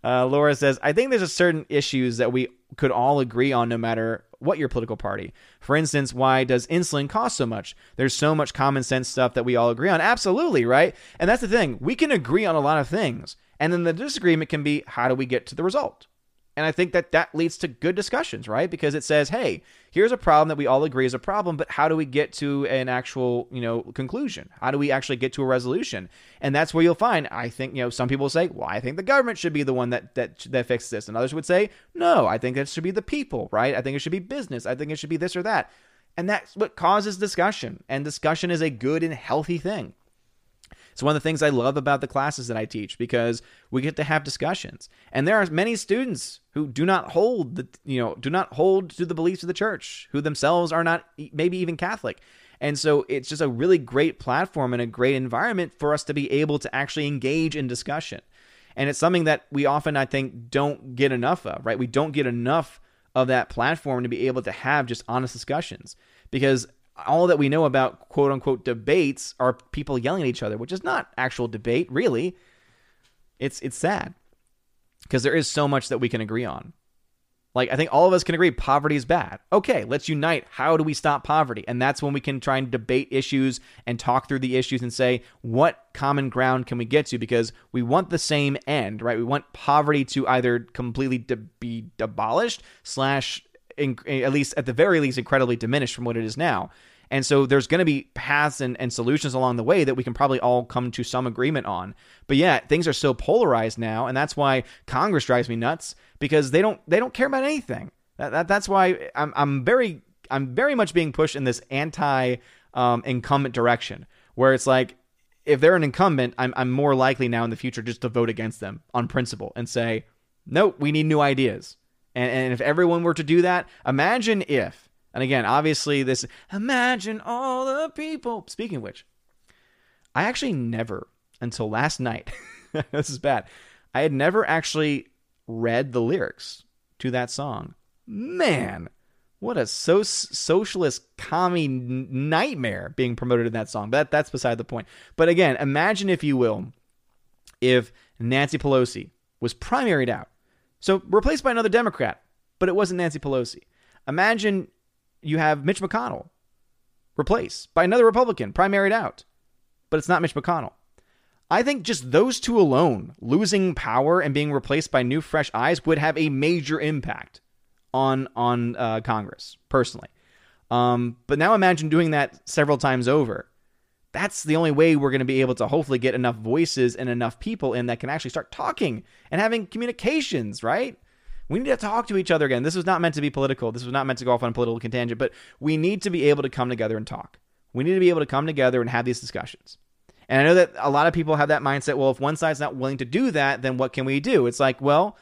uh, Laura says, I think there's a certain issues that we could all agree on no matter what your political party. For instance, why does insulin cost so much? There's so much common sense stuff that we all agree on. Absolutely, right? And that's the thing. We can agree on a lot of things. And then the disagreement can be how do we get to the result? And I think that that leads to good discussions, right? Because it says, hey, here's a problem that we all agree is a problem, but how do we get to an actual, you know, conclusion? How do we actually get to a resolution? And that's where you'll find, I think, you know, some people say, well, I think the government should be the one that that that fixes this, and others would say, no, I think it should be the people, right? I think it should be business. I think it should be this or that. And that's what causes discussion. And discussion is a good and healthy thing. It's one of the things I love about the classes that I teach because we get to have discussions. And there are many students who do not hold the you know, do not hold to the beliefs of the church, who themselves are not maybe even Catholic. And so it's just a really great platform and a great environment for us to be able to actually engage in discussion. And it's something that we often I think don't get enough of, right? We don't get enough of that platform to be able to have just honest discussions because all that we know about quote unquote debates are people yelling at each other, which is not actual debate, really. It's it's sad because there is so much that we can agree on. Like I think all of us can agree poverty is bad. Okay, let's unite. How do we stop poverty? And that's when we can try and debate issues and talk through the issues and say what common ground can we get to because we want the same end, right? We want poverty to either completely de- be abolished slash in, at least at the very least incredibly diminished from what it is now. And so there's going to be paths and, and solutions along the way that we can probably all come to some agreement on. But yeah, things are so polarized now, and that's why Congress drives me nuts because they don't they don't care about anything. That, that that's why I'm I'm very I'm very much being pushed in this anti um, incumbent direction where it's like if they're an incumbent, I'm I'm more likely now in the future just to vote against them on principle and say, nope, we need new ideas. And, and if everyone were to do that, imagine if, and again, obviously, this, imagine all the people. Speaking of which, I actually never, until last night, this is bad, I had never actually read the lyrics to that song. Man, what a so- socialist commie nightmare being promoted in that song. But that's beside the point. But again, imagine if you will, if Nancy Pelosi was primaried out so replaced by another Democrat, but it wasn't Nancy Pelosi. Imagine you have Mitch McConnell replaced by another Republican, primaried out, but it's not Mitch McConnell. I think just those two alone, losing power and being replaced by new, fresh eyes, would have a major impact on on uh, Congress personally. Um, but now imagine doing that several times over, that's the only way we're going to be able to hopefully get enough voices and enough people in that can actually start talking and having communications, right? We need to talk to each other again. This was not meant to be political. This was not meant to go off on a political contingent, but we need to be able to come together and talk. We need to be able to come together and have these discussions. And I know that a lot of people have that mindset well, if one side's not willing to do that, then what can we do? It's like, well,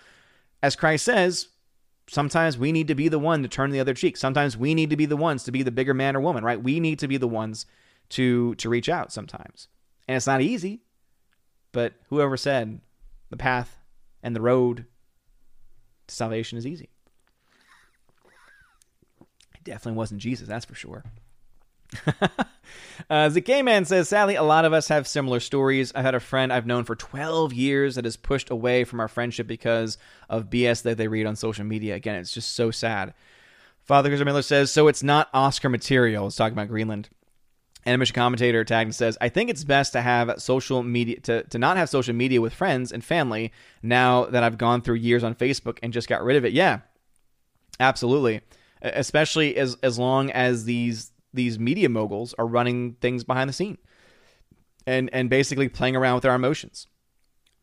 as Christ says, sometimes we need to be the one to turn the other cheek. Sometimes we need to be the ones to be the bigger man or woman, right? We need to be the ones to to reach out sometimes. And it's not easy, but whoever said the path and the road to salvation is easy. It definitely wasn't Jesus, that's for sure. uh, gay man says, sadly, a lot of us have similar stories. I've had a friend I've known for 12 years that is pushed away from our friendship because of BS that they read on social media. Again, it's just so sad. Father Christopher Miller says, so it's not Oscar material. It's talking about Greenland. Animation commentator tagged and says, I think it's best to have social media to, to not have social media with friends and family now that I've gone through years on Facebook and just got rid of it. Yeah. Absolutely. Especially as as long as these these media moguls are running things behind the scene and and basically playing around with our emotions.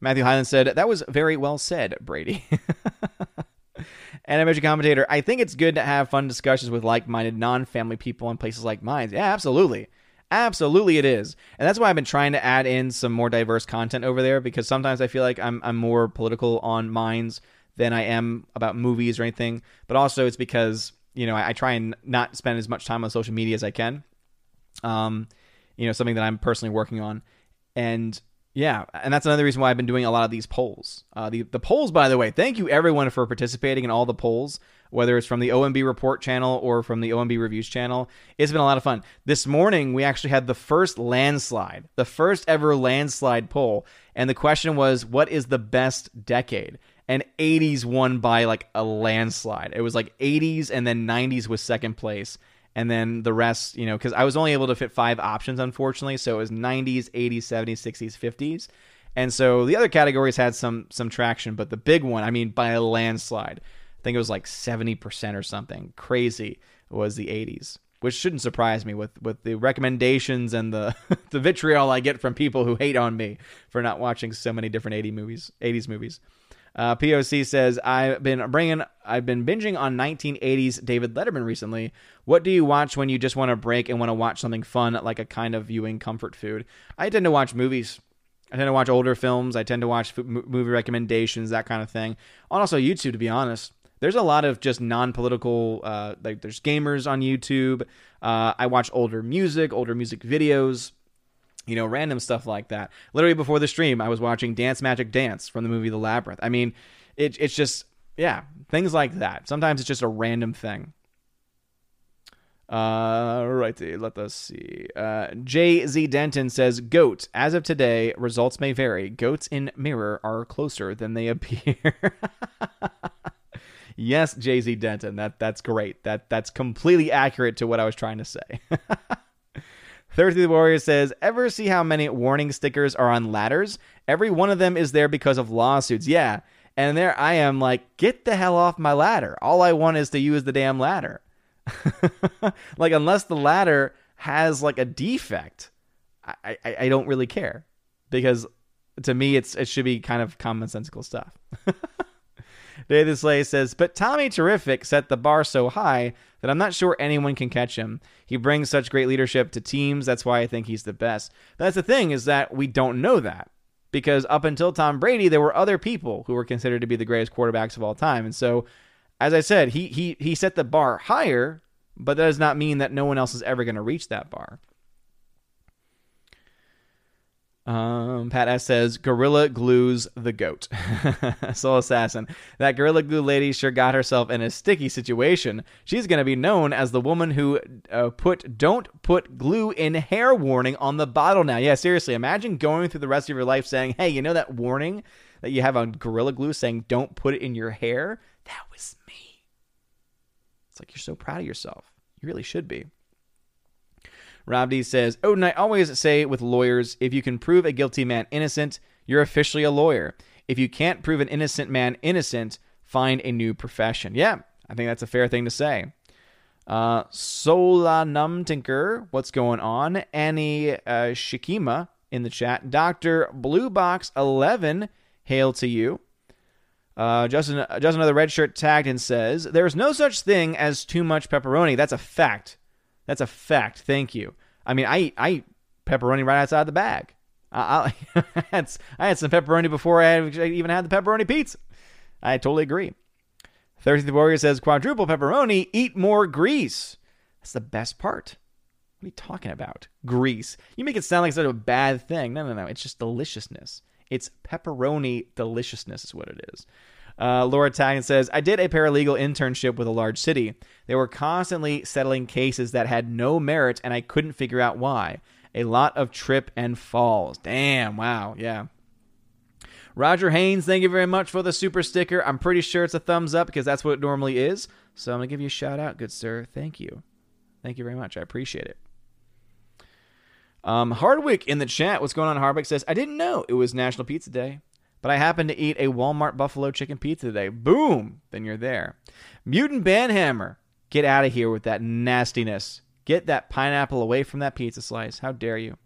Matthew Hyland said, That was very well said, Brady. Animation commentator, I think it's good to have fun discussions with like minded non family people in places like mine. Yeah, absolutely. Absolutely, it is, and that's why I've been trying to add in some more diverse content over there because sometimes I feel like I'm I'm more political on minds than I am about movies or anything. But also, it's because you know I, I try and not spend as much time on social media as I can. Um, you know, something that I'm personally working on, and yeah, and that's another reason why I've been doing a lot of these polls. Uh, the the polls, by the way, thank you everyone for participating in all the polls whether it's from the OMB Report channel or from the OMB Reviews channel. It's been a lot of fun. This morning, we actually had the first landslide, the first ever landslide poll. And the question was, what is the best decade? And 80s won by like a landslide. It was like 80s and then 90s was second place. And then the rest, you know, because I was only able to fit five options, unfortunately. So it was 90s, 80s, 70s, 60s, 50s. And so the other categories had some some traction, but the big one, I mean, by a landslide, I think it was like 70% or something crazy was the 80s which shouldn't surprise me with with the recommendations and the the vitriol I get from people who hate on me for not watching so many different 80 movies 80s movies. Uh, POC says I've been bringing I've been binging on 1980s David Letterman recently. What do you watch when you just want to break and want to watch something fun like a kind of viewing comfort food? I tend to watch movies. I tend to watch older films. I tend to watch movie recommendations, that kind of thing. On also YouTube, to be honest there's a lot of just non-political uh, like there's gamers on youtube uh, i watch older music older music videos you know random stuff like that literally before the stream i was watching dance magic dance from the movie the labyrinth i mean it, it's just yeah things like that sometimes it's just a random thing uh, right. Let us see. Uh, J.Z. Denton says, "Goat. As of today, results may vary. Goats in mirror are closer than they appear." Yes, Jay Z Denton. That that's great. That that's completely accurate to what I was trying to say. Thirsty the Warrior says, Ever see how many warning stickers are on ladders? Every one of them is there because of lawsuits. Yeah. And there I am like, get the hell off my ladder. All I want is to use the damn ladder. like unless the ladder has like a defect, I, I, I don't really care. Because to me it's it should be kind of commonsensical stuff. David Slay says, but Tommy Terrific set the bar so high that I'm not sure anyone can catch him. He brings such great leadership to teams. That's why I think he's the best. That's the thing is that we don't know that because up until Tom Brady, there were other people who were considered to be the greatest quarterbacks of all time. And so, as I said, he he he set the bar higher, but that does not mean that no one else is ever going to reach that bar. Um, Pat S says Gorilla glues the goat. Soul Assassin. That Gorilla Glue lady sure got herself in a sticky situation. She's going to be known as the woman who uh, put "Don't put glue in hair" warning on the bottle now. Yeah, seriously. Imagine going through the rest of your life saying, "Hey, you know that warning that you have on Gorilla Glue saying don't put it in your hair? That was me." It's like you're so proud of yourself. You really should be. Rob D says, Odin, I always say with lawyers, if you can prove a guilty man innocent, you're officially a lawyer. If you can't prove an innocent man innocent, find a new profession. Yeah, I think that's a fair thing to say. Uh, Sola Num Tinker, what's going on? Annie uh, Shikima in the chat. Dr. Blue Box 11, hail to you. Uh, Justin, just another red shirt tagged and says, There's no such thing as too much pepperoni. That's a fact. That's a fact. Thank you. I mean, I, I eat pepperoni right outside the bag. I, I, had, I had some pepperoni before I, had, even had the pepperoni pizza. I totally agree. Thirsty Warrior says, Quadruple pepperoni, eat more grease. That's the best part. What are you talking about? Grease. You make it sound like such a bad thing. No, no, no. It's just deliciousness. It's pepperoni deliciousness, is what it is. Uh, Laura Taggin says, I did a paralegal internship with a large city. They were constantly settling cases that had no merit, and I couldn't figure out why. A lot of trip and falls. Damn, wow, yeah. Roger Haynes, thank you very much for the super sticker. I'm pretty sure it's a thumbs up because that's what it normally is. So I'm going to give you a shout out, good sir. Thank you. Thank you very much. I appreciate it. Um, Hardwick in the chat, what's going on? Hardwick says, I didn't know it was National Pizza Day, but I happened to eat a Walmart Buffalo Chicken Pizza today. Boom! Then you're there. Mutant Banhammer, get out of here with that nastiness. Get that pineapple away from that pizza slice. How dare you?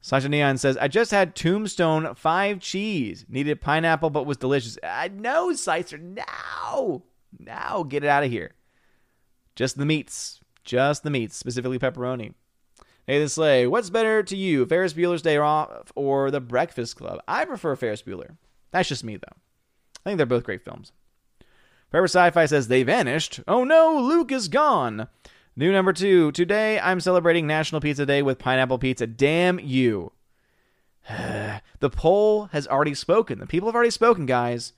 Sasha Neon says, I just had Tombstone 5 cheese. Needed pineapple, but was delicious. Uh, no, Sicer, Now, Now get it out of here. Just the meats. Just the meats, specifically pepperoni. Nathan Slay, what's better to you, Ferris Bueller's Day Off or The Breakfast Club? I prefer Ferris Bueller. That's just me, though. I think they're both great films. Forever Sci-Fi says they vanished. Oh no, Luke is gone. New number two. Today I'm celebrating National Pizza Day with pineapple pizza. Damn you. the poll has already spoken. The people have already spoken, guys.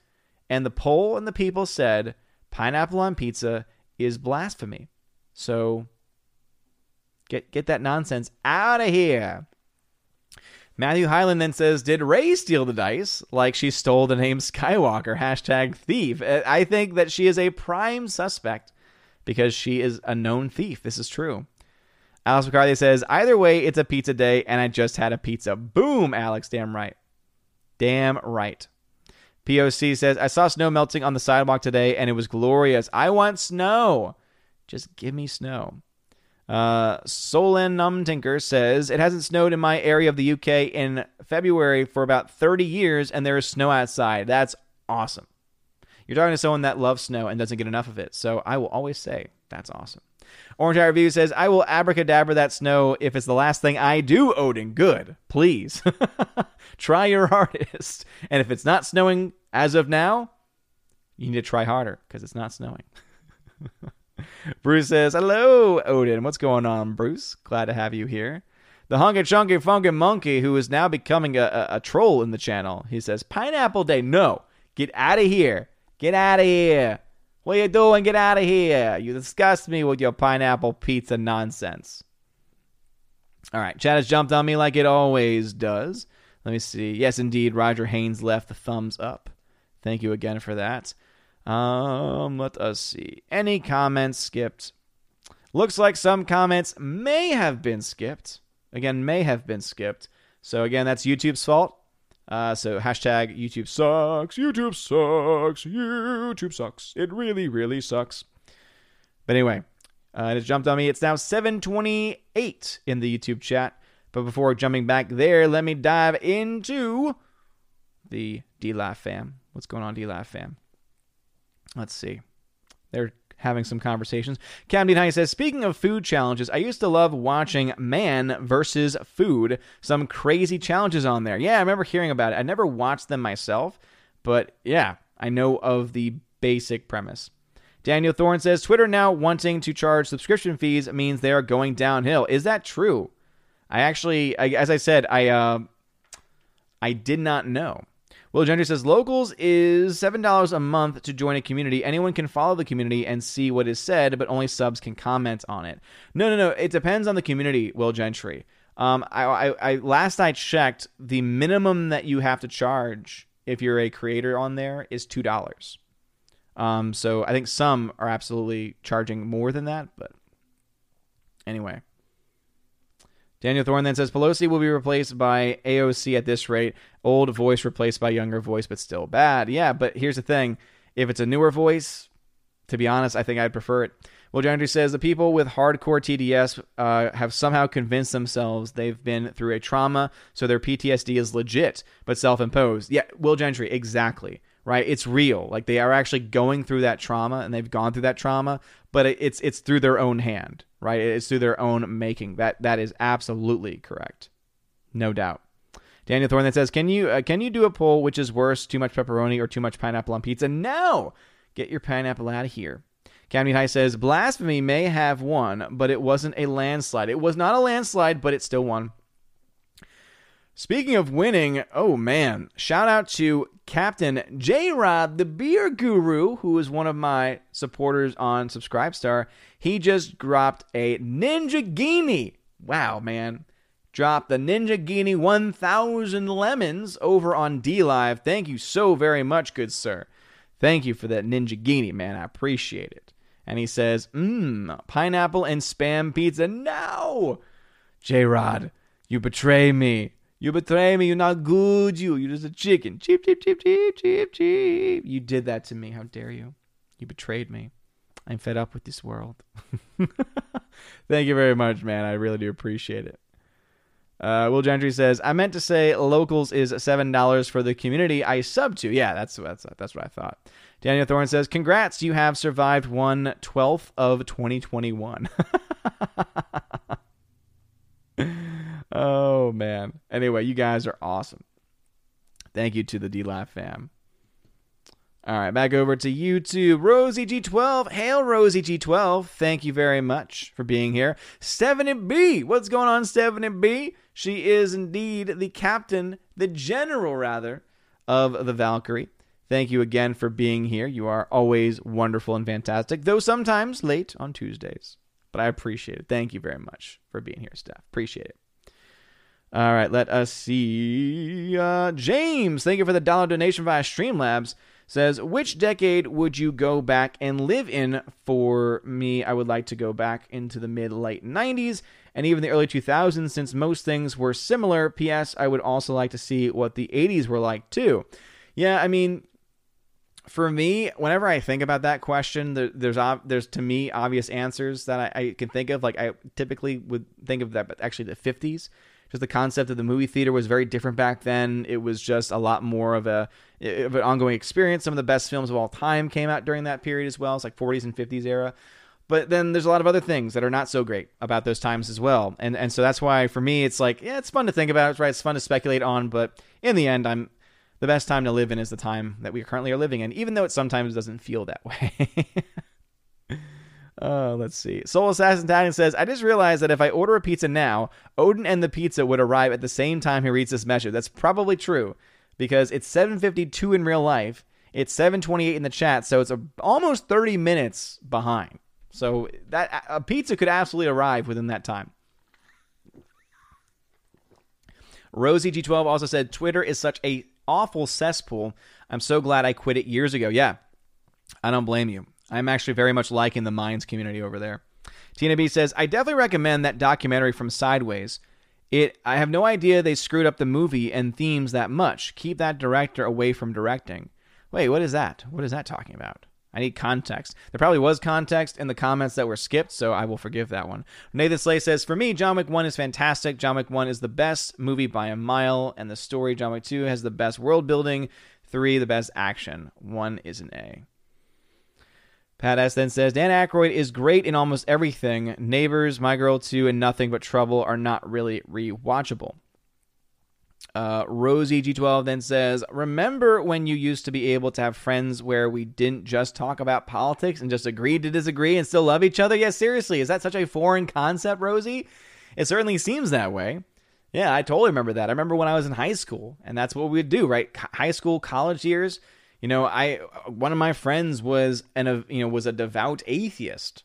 And the poll and the people said pineapple on pizza is blasphemy. So Get get that nonsense out of here. Matthew Hyland then says, Did Rey steal the dice like she stole the name Skywalker? Hashtag thief. Uh, I think that she is a prime suspect because she is a known thief. This is true. Alex McCarthy says, Either way, it's a pizza day and I just had a pizza. Boom, Alex. Damn right. Damn right. POC says, I saw snow melting on the sidewalk today and it was glorious. I want snow. Just give me snow. Uh, Solon Numtinker says it hasn't snowed in my area of the UK in February for about 30 years, and there is snow outside. That's awesome. You're talking to someone that loves snow and doesn't get enough of it, so I will always say that's awesome. Orange Eye Review says, I will abracadabra that snow if it's the last thing I do, Odin. Good. Please. try your hardest. And if it's not snowing as of now, you need to try harder because it's not snowing. Bruce says, Hello, Odin. What's going on, Bruce? Glad to have you here. The Hunky Chunky Funky Monkey, who is now becoming a, a, a troll in the channel, he says, Pineapple Day. No, get out of here. Get out of here. What are you doing? Get out of here. You disgust me with your pineapple pizza nonsense. All right, chat has jumped on me like it always does. Let me see. Yes, indeed, Roger Haynes left the thumbs up. Thank you again for that. Um, let us see. Any comments skipped? Looks like some comments may have been skipped. Again, may have been skipped. So again, that's YouTube's fault. Uh, so hashtag YouTube sucks. YouTube sucks. YouTube sucks. It really, really sucks. But anyway, uh, it jumped on me. It's now 7:28 in the YouTube chat. But before jumping back there, let me dive into the DLive fam. What's going on, DLive fam? Let's see. They're having some conversations. Camden High says, Speaking of food challenges, I used to love watching Man versus Food. Some crazy challenges on there. Yeah, I remember hearing about it. I never watched them myself, but yeah, I know of the basic premise. Daniel Thorne says, Twitter now wanting to charge subscription fees means they are going downhill. Is that true? I actually, I, as I said, I uh, I did not know. Will Gentry says locals is seven dollars a month to join a community. Anyone can follow the community and see what is said, but only subs can comment on it. No, no, no. It depends on the community. Will Gentry. Um, I, I, I last I checked, the minimum that you have to charge if you're a creator on there is two dollars. Um, so I think some are absolutely charging more than that, but anyway. Daniel Thorne then says Pelosi will be replaced by AOC at this rate. Old voice replaced by younger voice, but still bad. Yeah, but here's the thing: if it's a newer voice, to be honest, I think I'd prefer it. Well, Andrew says the people with hardcore TDS uh, have somehow convinced themselves they've been through a trauma, so their PTSD is legit but self-imposed. Yeah, Will Gentry, exactly. Right, it's real. Like they are actually going through that trauma, and they've gone through that trauma, but it's it's through their own hand. Right, it's through their own making. That that is absolutely correct, no doubt. Daniel Thorne that says, "Can you uh, can you do a poll which is worse, too much pepperoni or too much pineapple on pizza?" No, get your pineapple out of here. County High says blasphemy may have won, but it wasn't a landslide. It was not a landslide, but it still won. Speaking of winning, oh man, shout out to Captain J Rod, the beer guru, who is one of my supporters on Subscribestar. He just dropped a Ninjaghini. Wow, man. Dropped the Ninjaghini 1000 lemons over on DLive. Thank you so very much, good sir. Thank you for that Ninjaghini, man. I appreciate it and he says, Mmm, pineapple and spam pizza. No! J Rod, you betray me. You betray me. You're not good, you. You're just a chicken. Cheep, cheep, cheep, cheep, cheep, cheep. You did that to me. How dare you? You betrayed me. I'm fed up with this world. Thank you very much, man. I really do appreciate it. Uh, Will Gentry says, "I meant to say locals is seven dollars for the community I sub to." Yeah, that's that's that's what I thought. Daniel Thorne says, "Congrats, you have survived one twelfth of 2021." oh man. Anyway, you guys are awesome. Thank you to the DLive fam. All right, back over to YouTube. Rosie G12. Hail, Rosie G12. Thank you very much for being here. Stephanie B. What's going on, Stephanie B? She is indeed the captain, the general, rather, of the Valkyrie. Thank you again for being here. You are always wonderful and fantastic, though sometimes late on Tuesdays. But I appreciate it. Thank you very much for being here, Steph. Appreciate it. All right, let us see. Uh, James, thank you for the dollar donation via Streamlabs says, Which decade would you go back and live in? For me, I would like to go back into the mid late 90s and even the early 2000s, since most things were similar. P.S. I would also like to see what the 80s were like too. Yeah, I mean, for me, whenever I think about that question, there, there's there's to me obvious answers that I, I, can think of. Like I typically would think of that, but actually the 50s just the concept of the movie theater was very different back then. It was just a lot more of a of an ongoing experience. Some of the best films of all time came out during that period as well. It's like 40s and 50s era. But then there's a lot of other things that are not so great about those times as well. And and so that's why for me it's like, yeah, it's fun to think about, it's right? It's fun to speculate on, but in the end I'm the best time to live in is the time that we currently are living in, even though it sometimes doesn't feel that way. Uh, let's see. Soul Assassin Italian says, I just realized that if I order a pizza now, Odin and the pizza would arrive at the same time he reads this message. That's probably true because it's 7:52 in real life. It's 7:28 in the chat, so it's a, almost 30 minutes behind. So that a pizza could absolutely arrive within that time. Rosie G12 also said Twitter is such a awful cesspool. I'm so glad I quit it years ago. Yeah. I don't blame you. I'm actually very much liking the Minds community over there. Tina B says, I definitely recommend that documentary from Sideways. It I have no idea they screwed up the movie and themes that much. Keep that director away from directing. Wait, what is that? What is that talking about? I need context. There probably was context in the comments that were skipped, so I will forgive that one. Nathan Slay says, For me, John Wick 1 is fantastic. John Wick 1 is the best movie by a mile, and the story, John Wick 2, has the best world building. 3, the best action. 1 is an A. Pat S. then says Dan Aykroyd is great in almost everything. Neighbors, My Girl 2, and Nothing But Trouble are not really rewatchable. Uh, Rosie G12 then says, Remember when you used to be able to have friends where we didn't just talk about politics and just agreed to disagree and still love each other? Yes, yeah, seriously. Is that such a foreign concept, Rosie? It certainly seems that way. Yeah, I totally remember that. I remember when I was in high school, and that's what we'd do, right? High school, college years you know, I one of my friends was an a you know was a devout atheist,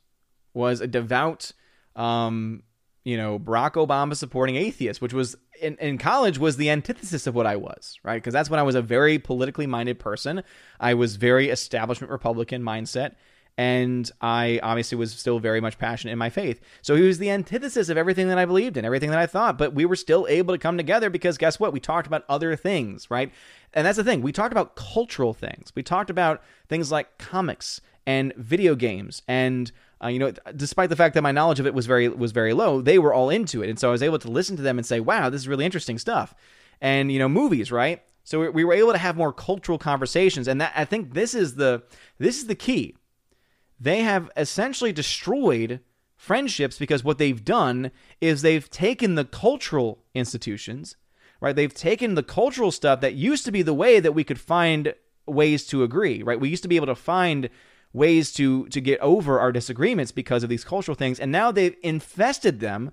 was a devout um you know Barack Obama supporting atheist, which was in, in college was the antithesis of what I was, right? Because that's when I was a very politically minded person. I was very establishment Republican mindset, and I obviously was still very much passionate in my faith. So he was the antithesis of everything that I believed in, everything that I thought. But we were still able to come together because guess what? We talked about other things, right? And that's the thing. We talked about cultural things. We talked about things like comics and video games and Uh, you know, despite the fact that my knowledge of it was very was very low, they were all into it, and so I was able to listen to them and say, "Wow, this is really interesting stuff." And you know, movies, right? So we were able to have more cultural conversations, and that I think this is the this is the key. They have essentially destroyed friendships because what they've done is they've taken the cultural institutions, right? They've taken the cultural stuff that used to be the way that we could find ways to agree, right? We used to be able to find ways to to get over our disagreements because of these cultural things, and now they've infested them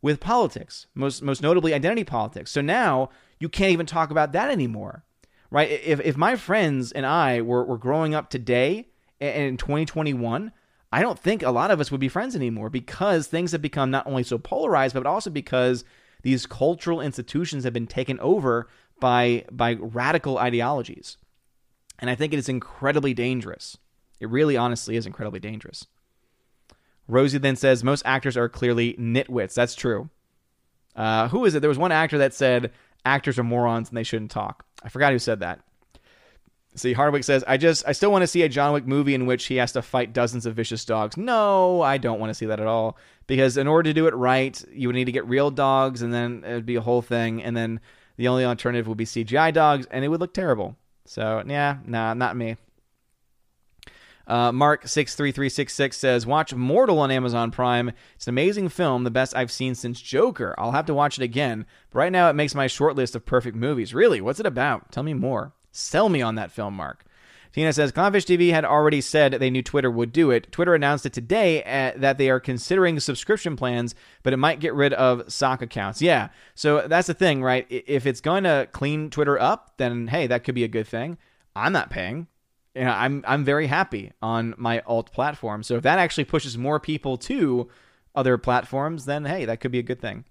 with politics, most most notably identity politics. So now you can't even talk about that anymore, right? If if my friends and I were were growing up today in 2021 I don't think a lot of us would be friends anymore because things have become not only so polarized, but also because these cultural institutions have been taken over by by radical ideologies. And I think it is incredibly dangerous. It really honestly is incredibly dangerous. Rosie then says most actors are clearly nitwits. That's true. Uh, who is it? There was one actor that said actors are morons and they shouldn't talk. I forgot who said that. See, Hardwick says, I just, I still want to see a John Wick movie in which he has to fight dozens of vicious dogs. No, I don't want to see that at all. Because in order to do it right, you would need to get real dogs, and then it would be a whole thing. And then the only alternative would be CGI dogs, and it would look terrible. So, yeah, nah, not me. Uh, Mark63366 says, Watch Mortal on Amazon Prime. It's an amazing film, the best I've seen since Joker. I'll have to watch it again. But right now, it makes my short list of perfect movies. Really? What's it about? Tell me more. Sell me on that film, Mark. Tina says Clownfish TV had already said they knew Twitter would do it. Twitter announced it today uh, that they are considering subscription plans, but it might get rid of sock accounts. Yeah, so that's the thing, right? If it's going to clean Twitter up, then hey, that could be a good thing. I'm not paying. You know, I'm I'm very happy on my alt platform. So if that actually pushes more people to other platforms, then hey, that could be a good thing.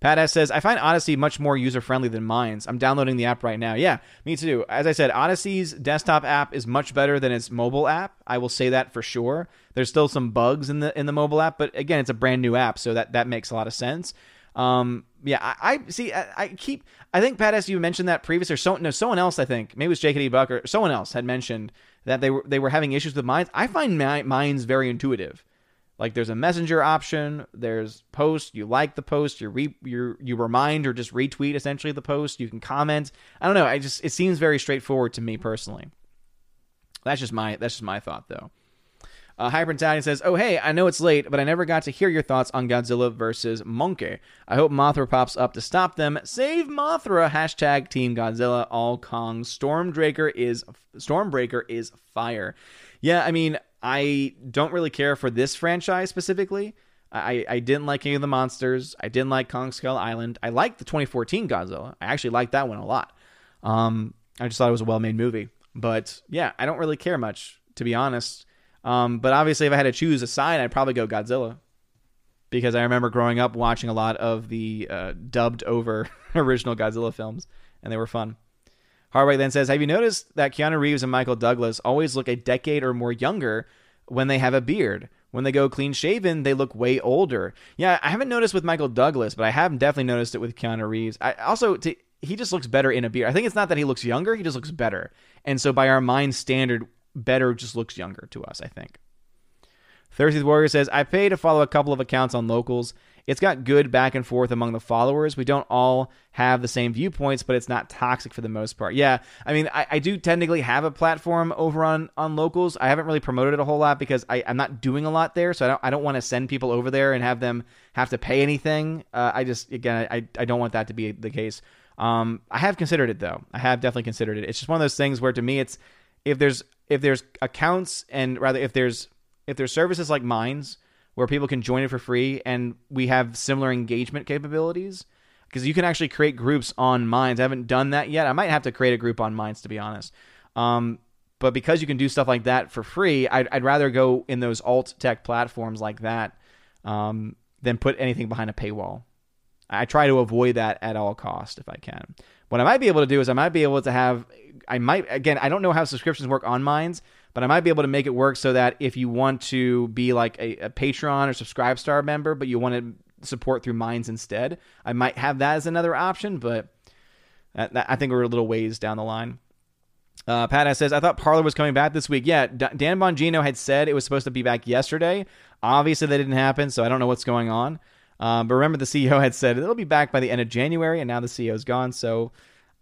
Pat S says, I find Odysee much more user friendly than Minds. I'm downloading the app right now. Yeah, me too. As I said, Odysee's desktop app is much better than its mobile app. I will say that for sure. There's still some bugs in the in the mobile app, but again, it's a brand new app, so that that makes a lot of sense. Um, yeah, I, I see. I, I, keep. I think Pat S. You mentioned that previous, or so, no, someone else. I think maybe it was JKD Buck or someone else had mentioned that they were they were having issues with Minds. I find my, Minds very intuitive. Like there's a messenger option, there's post, you like the post, you re, you you remind or just retweet essentially the post, you can comment. I don't know, I just it seems very straightforward to me personally. That's just my that's just my thought though. Uh, says, "Oh hey, I know it's late, but I never got to hear your thoughts on Godzilla versus Monkey. I hope Mothra pops up to stop them. Save Mothra! Hashtag Team Godzilla. All Kong. Stormbreaker is Stormbreaker is fire. Yeah, I mean, I don't really care for this franchise specifically. I, I didn't like any of the monsters. I didn't like Kong Skull Island. I liked the 2014 Godzilla. I actually liked that one a lot. Um, I just thought it was a well made movie. But yeah, I don't really care much, to be honest. Um, but obviously, if I had to choose a side, I'd probably go Godzilla. Because I remember growing up watching a lot of the uh, dubbed over original Godzilla films, and they were fun. Harway then says, Have you noticed that Keanu Reeves and Michael Douglas always look a decade or more younger when they have a beard? When they go clean shaven, they look way older. Yeah, I haven't noticed with Michael Douglas, but I have definitely noticed it with Keanu Reeves. I also to, he just looks better in a beard. I think it's not that he looks younger, he just looks better. And so by our mind standard, better just looks younger to us, I think. Thirsty Warrior says, I pay to follow a couple of accounts on locals. It's got good back and forth among the followers. We don't all have the same viewpoints, but it's not toxic for the most part. Yeah, I mean, I, I do technically have a platform over on on locals. I haven't really promoted it a whole lot because I, am not doing a lot there, so I don't I don't want to send people over there and have them have to pay anything. Uh, I just again I I don't want that to be the case. Um, I have considered it though. I have definitely considered it. It's just one of those things where to me it's if there's if there's accounts and rather if there's if there's services like Minds where people can join it for free and we have similar engagement capabilities because you can actually create groups on Minds. I haven't done that yet. I might have to create a group on Minds to be honest. Um, but because you can do stuff like that for free, I'd, I'd rather go in those alt tech platforms like that um, than put anything behind a paywall. I try to avoid that at all cost if I can. What I might be able to do is I might be able to have I might again I don't know how subscriptions work on Minds, but I might be able to make it work so that if you want to be like a, a Patreon or Subscribe Star member, but you want to support through Minds instead, I might have that as another option. But that, that, I think we're a little ways down the line. Uh, Pat says, I thought Parler was coming back this week. Yeah, D- Dan Bongino had said it was supposed to be back yesterday. Obviously, that didn't happen, so I don't know what's going on. Um, but remember, the CEO had said it'll be back by the end of January, and now the CEO's gone. So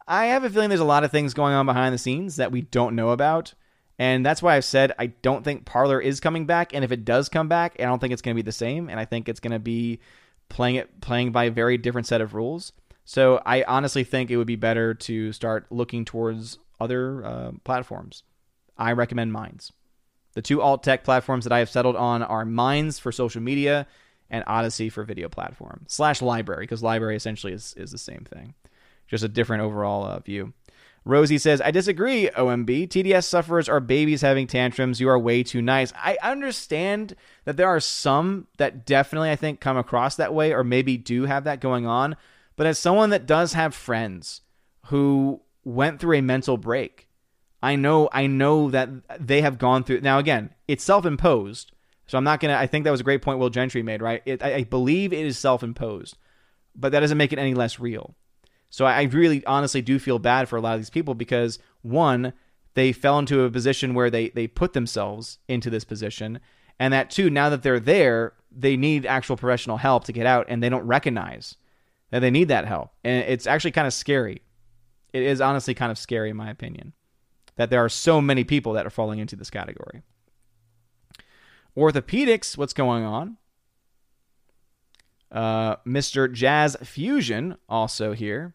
I have a feeling there's a lot of things going on behind the scenes that we don't know about. And that's why I've said I don't think Parler is coming back. And if it does come back, I don't think it's going to be the same. And I think it's going to be playing it playing by a very different set of rules. So I honestly think it would be better to start looking towards other uh, platforms. I recommend Minds. The two alt tech platforms that I have settled on are Minds for social media and Odysee for video platform slash LBRY because LBRY essentially is, is the same thing, just a different overall uh, view. Rosie says, I disagree, OMB. TDS sufferers are babies having tantrums. You are way too nice. I understand that there are some that definitely, I think, come across that way or maybe do have that going on. But as someone that does have friends who went through a mental break, I know I know that they have gone through now again, it's self-imposed. So I'm not gonna I think that was a great point Will Gentry made, right? It, I, I believe it is self-imposed, but that doesn't make it any less real. So I really honestly do feel bad for a lot of these people because one, they fell into a position where they they put themselves into this position, and that two, now that they're there, they need actual professional help to get out, and they don't recognize that they need that help, and it's actually kind of scary. It is honestly kind of scary, in my opinion, that there are so many people that are falling into this category. Orthopedics, what's going on? Uh, Mr. Jazz Fusion also here.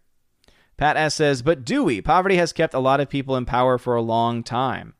Pat S says, but do we? Poverty has kept a lot of people in power for a long time.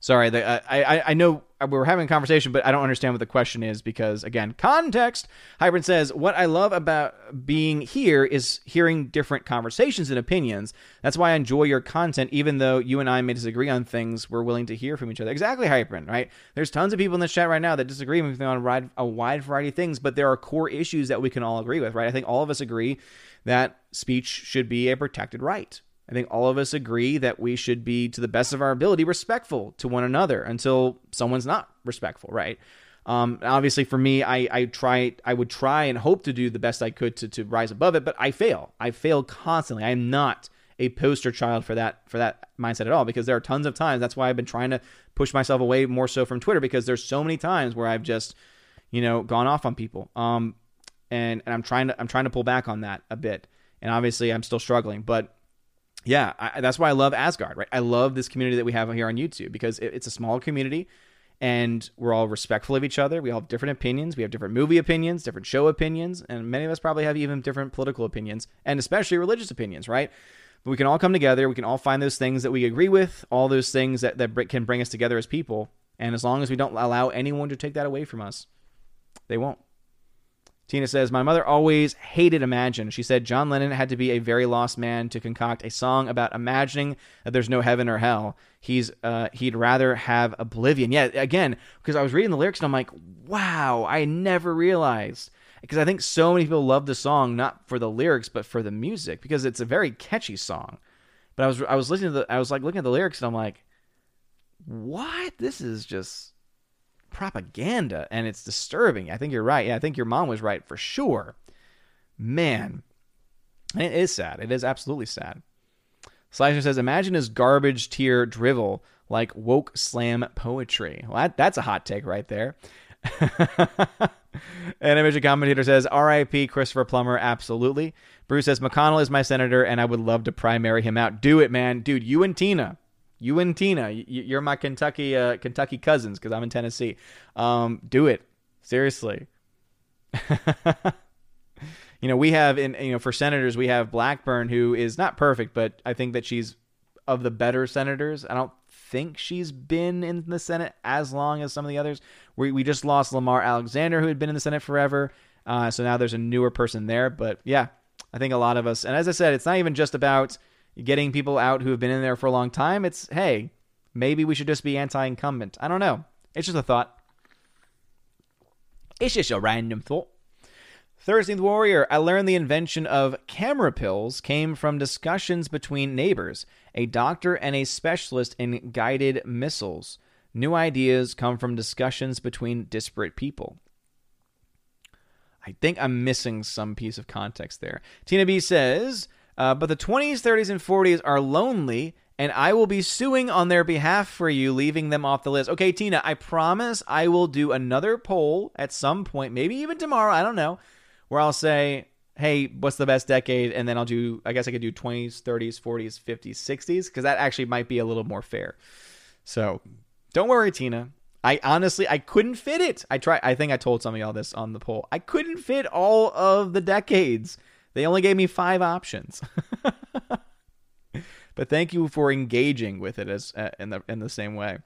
Sorry, the, uh, I, I know we were having a conversation, but I don't understand what the question is because, again, context. Hybrid says, What I love about being here is hearing different conversations and opinions. That's why I enjoy your content, even though you and I may disagree on things, we're willing to hear from each other. Exactly, Hybrid, right? There's tons of people in the chat right now that disagree with me on a wide variety of things, but there are core issues that we can all agree with, right? I think all of us agree that speech should be a protected right. I think all of us agree that we should be, to the best of our ability, respectful to one another until someone's not respectful, right? Um, obviously, for me, I, I try, I would try and hope to do the best I could to, to rise above it, but I fail. I fail constantly. I am not a poster child for that for that mindset at all because there are tons of times. That's why I've been trying to push myself away more so from Twitter because there's so many times where I've just, you know, gone off on people. Um, and and I'm trying to I'm trying to pull back on that a bit. And obviously, I'm still struggling, but yeah, I, that's why I love Asgard, right? I love this community that we have here on YouTube because it, it's a small community and we're all respectful of each other. We all have different opinions. We have different movie opinions, different show opinions, and many of us probably have even different political opinions and especially religious opinions, right? But we can all come together. We can all find those things that we agree with, all those things that, that can bring us together as people. And as long as we don't allow anyone to take that away from us, they won't. Tina says, My mother always hated Imagine. She said John Lennon had to be a very lost man to concoct a song about imagining that there's no heaven or hell. He's uh, he'd rather have oblivion. Yeah, again, because I was reading the lyrics and I'm like, wow, I never realized. Because I think so many people love the song not for the lyrics but for the music because it's a very catchy song. But I was I was listening to the I was like looking at the lyrics and I'm like, what? This is just propaganda and it's disturbing. I think you're right. Yeah, I think your mom was right for sure. Man, it is sad. It is absolutely sad. Slicer says, imagine his garbage tier drivel like woke slam poetry. Well, that, that's a hot take right there. Animation commentator says, R.I.P. Christopher Plummer. Absolutely. Bruce says, McConnell is my senator, and I would love to primary him out. Do it, man. Dude, you and Tina. You and Tina, you're my Kentucky uh, Kentucky cousins because I'm in Tennessee. Um, do it seriously. you know, we have in you know for senators we have Blackburn who is not perfect, but I think that she's of the better senators. I don't think she's been in the Senate as long as some of the others. We we just lost Lamar Alexander who had been in the Senate forever. Uh, so now there's a newer person there, but yeah, I think a lot of us, and as I said, it's not even just about getting people out who have been in there for a long time. It's, hey, maybe we should just be anti incumbent. I don't know. It's just a thought. It's just a random thought. Thursday Warrior, I learned the invention of camera pills came from discussions between neighbors, a doctor and a specialist in guided missiles. New ideas come from discussions between disparate people. I think I'm missing some piece of context there. Tina B says, uh, but the 20s, 30s, and 40s are lonely and I will be suing on their behalf for you, leaving them off the list. Okay, Tina, I promise I will do another poll at some point, maybe even tomorrow, I don't know, where I'll say, hey, what's the best decade? And then I'll do, I guess I could do 20s, 30s, 40s, 50s, 60s, because that actually might be a little more fair. So don't worry, Tina. I honestly I couldn't fit it. I try I think I told some of y'all this on the poll. I couldn't fit all of the decades. They only gave me 5 options. but thank you for engaging with it as uh, in the in the same way.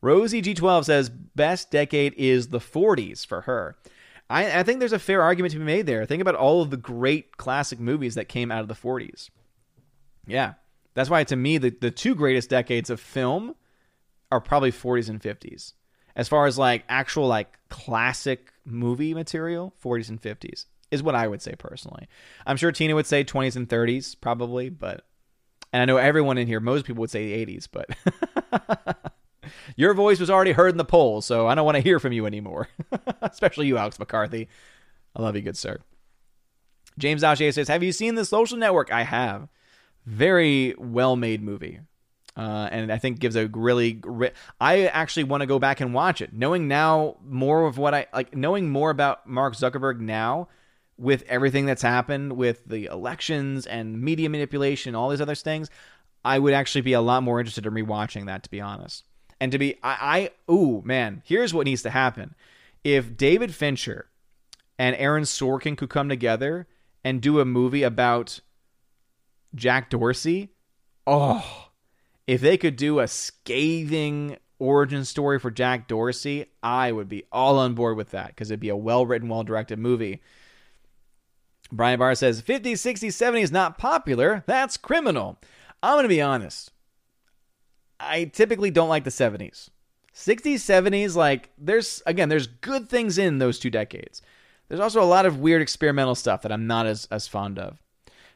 Rosie G12 says best decade is the 40s for her. I, I think there's a fair argument to be made there. Think about all of the great classic movies that came out of the 40s. Yeah. That's why to me the, the two greatest decades of film are probably 40s and 50s. As far as like actual like classic movie material, 40s and 50s is what I would say personally. I'm sure Tina would say 20s and 30s probably, but and I know everyone in here, most people would say the 80s, but your voice was already heard in the poll, so I don't want to hear from you anymore. Especially you, Alex McCarthy. I love you, good sir. James Alche says, Have you seen The Social Network? I have. Very well made movie. Uh, and I think gives a really. I actually want to go back and watch it, knowing now more of what I like, knowing more about Mark Zuckerberg now, with everything that's happened with the elections and media manipulation, all these other things. I would actually be a lot more interested in rewatching that, to be honest. And to be, I, I ooh man, here's what needs to happen: if David Fincher and Aaron Sorkin could come together and do a movie about Jack Dorsey, oh if they could do a scathing origin story for Jack Dorsey, I would be all on board with that because it'd be a well written, well directed movie. Brian Barr says 50s, 60s, 70s not popular. That's criminal. I'm going to be honest. I typically don't like the 70s. 60s, 70s, like, there's, again, there's good things in those two decades. There's also a lot of weird experimental stuff that I'm not as, as fond of.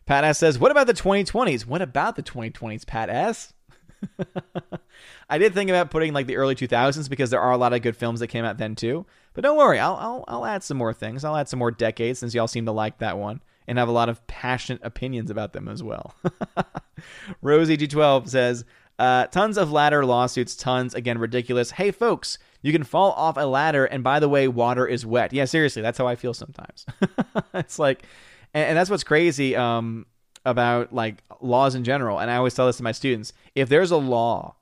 Pat S says, What about the 2020s? What about the 2020s, Pat S? I did think about putting like the early 2000s because there are a lot of good films that came out then too. But don't worry, I'll I'll, I'll add some more things. I'll add some more decades since y'all seem to like that one and have a lot of passionate opinions about them as well. Rosie G12 says, uh, tons of ladder lawsuits, tons. Again, ridiculous. Hey, folks, you can fall off a ladder, and by the way, water is wet. Yeah, seriously, that's how I feel sometimes. it's like, and, and, that's what's crazy. Um, about like laws in general, and I always tell this to my students: if there's a law,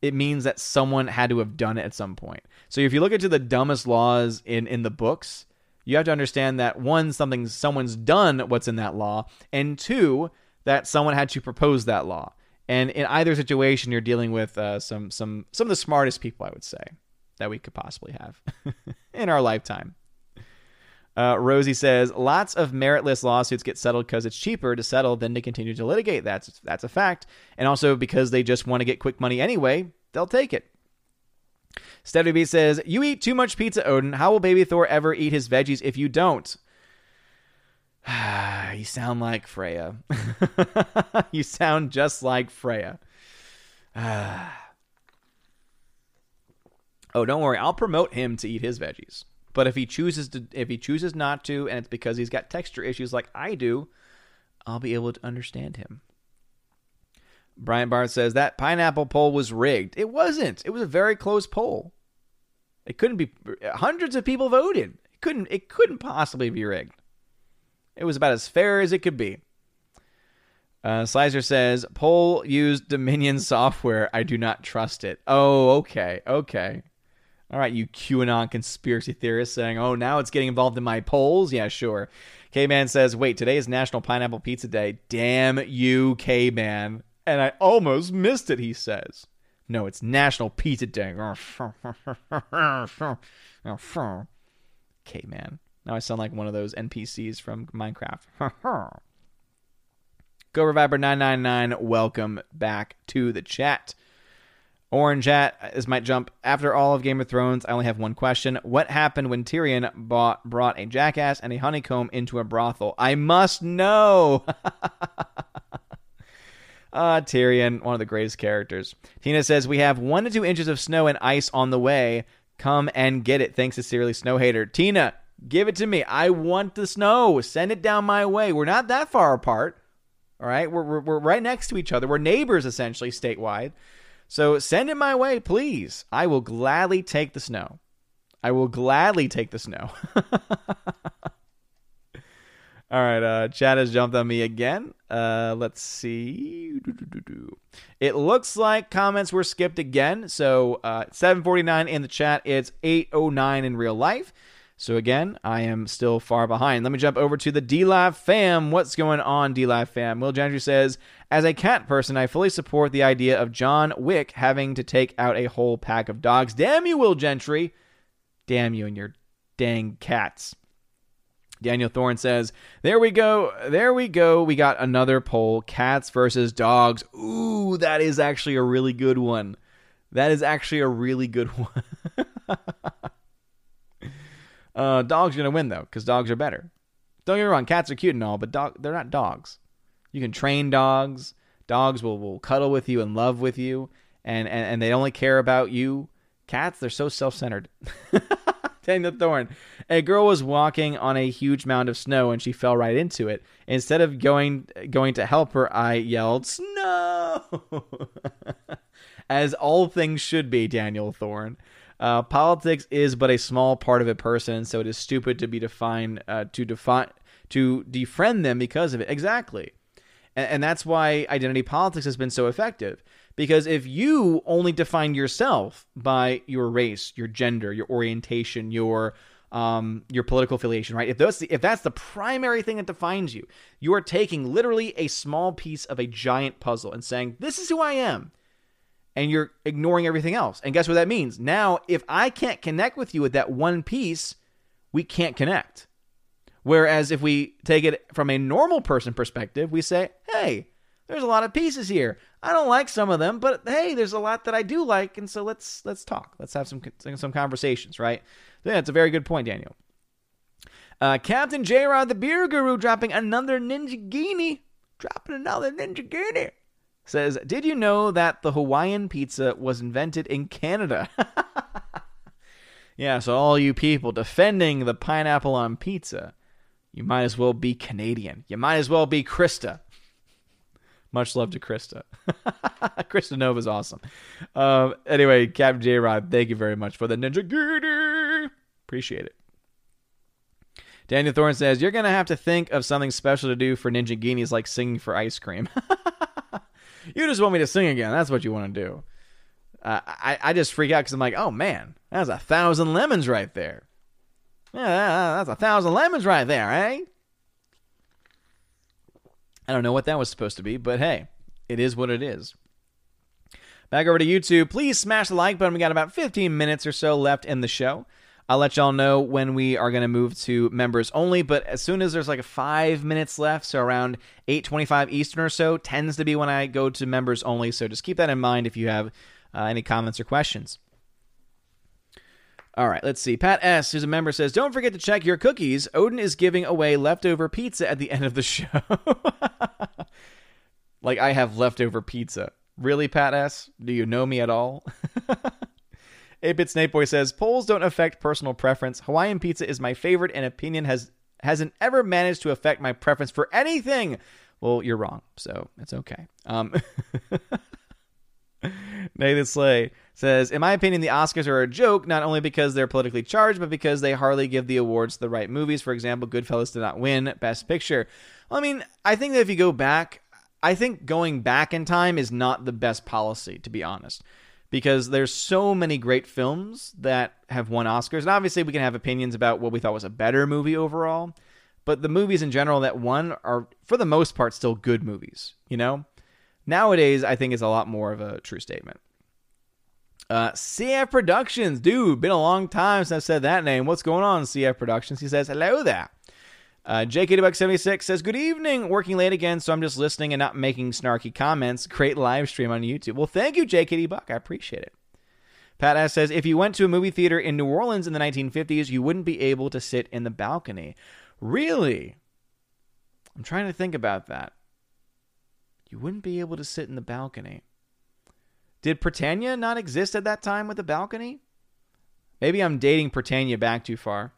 it means that someone had to have done it at some point. So if you look into the dumbest laws in in the books, you have to understand that one, something someone's done what's in that law, and two, that someone had to propose that law. And in either situation, you're dealing with uh, some some some of the smartest people, I would say, that we could possibly have in our lifetime. Uh, Rosie says lots of meritless lawsuits get settled because it's cheaper to settle than to continue to litigate. That's that's a fact, and also because they just want to get quick money anyway, they'll take it. Steady B says, "You eat too much pizza, Odin. How will Baby Thor ever eat his veggies if you don't?" you sound like Freya. you sound just like Freya. oh, don't worry. I'll promote him to eat his veggies. But if he chooses to, if he chooses not to, and it's because he's got texture issues like I do, I'll be able to understand him. Brian Barnes says that pineapple poll was rigged. It wasn't. It was a very close poll. It couldn't be. Hundreds of people voted. It couldn't. It couldn't possibly be rigged. It was about as fair as it could be. Uh, Slicer says poll used Dominion software. I do not trust it. Oh, okay, okay. All right, you QAnon conspiracy theorists saying, oh, now it's getting involved in my polls? Yeah, sure. K Man says, wait, today is National Pineapple Pizza Day. Damn you, K Man. And I almost missed it, he says. No, it's National Pizza Day. K Man. Now I sound like one of those NPCs from Minecraft. Cobra Viper 999, welcome back to the chat. Orange hat, this might jump. After all of Game of Thrones, I only have one question. What happened when Tyrion bought, brought a jackass and a honeycomb into a brothel? I must know. Ah, uh, Tyrion, one of the greatest characters. Tina says, We have one to two inches of snow and ice on the way. Come and get it. Thanks, sincerely, Snow Hater. Tina, give it to me. I want the snow. Send it down my way. We're not that far apart. All right, we're, we're, we're right next to each other. We're neighbors essentially statewide. So send it my way, please. I will gladly take the snow. I will gladly take the snow. All right, uh, Chad has jumped on me again. Uh, let's see. It looks like comments were skipped again. So uh, 749 in the chat. It's 809 in real life. So again, I am still far behind. Let me jump over to the D fam. What's going on, D fam? Will Gentry says, as a cat person, I fully support the idea of John Wick having to take out a whole pack of dogs. Damn you, Will Gentry. Damn you and your dang cats. Daniel Thorne says, There we go. There we go. We got another poll cats versus dogs. Ooh, that is actually a really good one. That is actually a really good one. Uh, dogs are to win, though, because dogs are better. Don't get me wrong, cats are cute and all, but dog, they're not dogs. You can train dogs. Dogs will, will cuddle with you and love with you, and, and, and they only care about you. Cats, they're so self centered. Daniel Thorne. A girl was walking on a huge mound of snow and she fell right into it. Instead of going going to help her, I yelled, "Snow!" As all things should be, Daniel Thorne. Uh, politics is but a small part of a person, so it is stupid to be defined uh, to define to defriend them because of it. Exactly, and, and that's why identity politics has been so effective because if you only define yourself by your race, your gender, your orientation, your um, your political affiliation, right? If that's the, if that's the primary thing that defines you, you are taking literally a small piece of a giant puzzle and saying, "This is who I am," and you're ignoring everything else. And guess what that means? Now, if I can't connect with you with that one piece, we can't connect. Whereas if we take it from a normal person perspective, we say, "Hey, there's a lot of pieces here. I don't like some of them, but hey, there's a lot that I do like, and so let's let's talk. Let's have some some conversations, right? Yeah, it's a very good point, Daniel. Uh, Captain J Rod, the beer guru, dropping another Ninjaghini, dropping another Ninjaghini. Says, did you know that the Hawaiian pizza was invented in Canada? yeah, so all you people defending the pineapple on pizza, you might as well be Canadian. You might as well be Krista. Much love to Krista. Krista Nova's awesome. Um, anyway, Captain J Rod, thank you very much for the Ninjaghini. Appreciate it. Daniel Thorne says, You're going to have to think of something special to do for Ninjaghinis like singing for ice cream. you just want me to sing again. That's what you want to do. Uh, I, I just freak out because I'm like, oh man, that's a thousand lemons right there. Yeah, that's a thousand lemons right there, eh? I don't know what that was supposed to be, but hey, it is what it is. Back over to YouTube. Please smash the like button. We got about 15 minutes or so left in the show. I'll let y'all know when we are going to move to members only, but as soon as there's like five minutes left, so around 8:25 Eastern or so, tends to be when I go to members only. So just keep that in mind if you have uh, any comments or questions. All right, let's see. Pat S., who's a member, says, Don't forget to check your cookies. Odin is giving away leftover pizza at the end of the show. like, I have leftover pizza. Really, Pat S.? Do you know me at all? 8-Bit Snake Boy says, Polls don't affect personal preference. Hawaiian pizza is my favorite, and opinion has hasn't ever managed to affect my preference for anything. Well, you're wrong, so it's okay. Um, Nathan Slay says, In my opinion, the Oscars are a joke, not only because they're politically charged, but because they hardly give the awards to the right movies. For example, Goodfellas did not win Best Picture. Well, I mean, I think that if you go back, I think going back in time is not the best policy, to be honest. Because there's so many great films that have won Oscars. And obviously, we can have opinions about what we thought was a better movie overall. But the movies in general that won are, for the most part, still good movies, you know? Nowadays, I think it's a lot more of a true statement. Uh, CF Productions, dude, been a long time since I've said that name. What's going on, CF Productions? He says, hello there. Uh, JK76 says, Good evening. Working late again, so I'm just listening and not making snarky comments. Great live stream on YouTube. Well, thank you, JKD Buck. I appreciate it. Pat S says, If you went to a movie theater in New Orleans in the 1950s, you wouldn't be able to sit in the balcony. Really? I'm trying to think about that. You wouldn't be able to sit in the balcony. Did Britannia not exist at that time with a balcony? Maybe I'm dating Britannia back too far.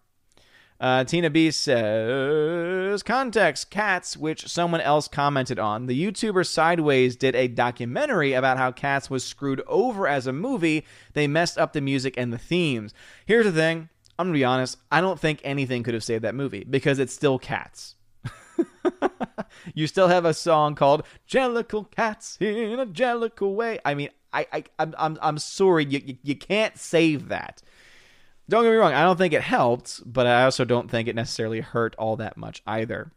Uh, Tina B says context cats, which someone else commented on. The YouTuber Sideways did a documentary about how Cats was screwed over as a movie. They messed up the music and the themes. Here's the thing I'm going to be honest. I don't think anything could have saved that movie because it's still Cats. you still have a song called Jellicle Cats in a Jellicle Way. I mean, I, I, I'm, I'm, I'm sorry. You, you, you can't save that. Don't get me wrong, I don't think it helped, but I also don't think it necessarily hurt all that much either.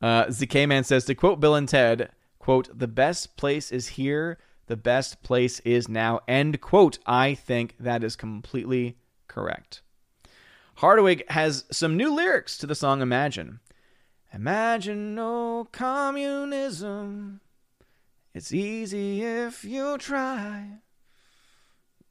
Uh, ZK Man says to quote Bill and Ted, quote, the best place is here, the best place is now, end quote. I think that is completely correct. Hardwig has some new lyrics to the song Imagine. Imagine no communism. It's easy if you try.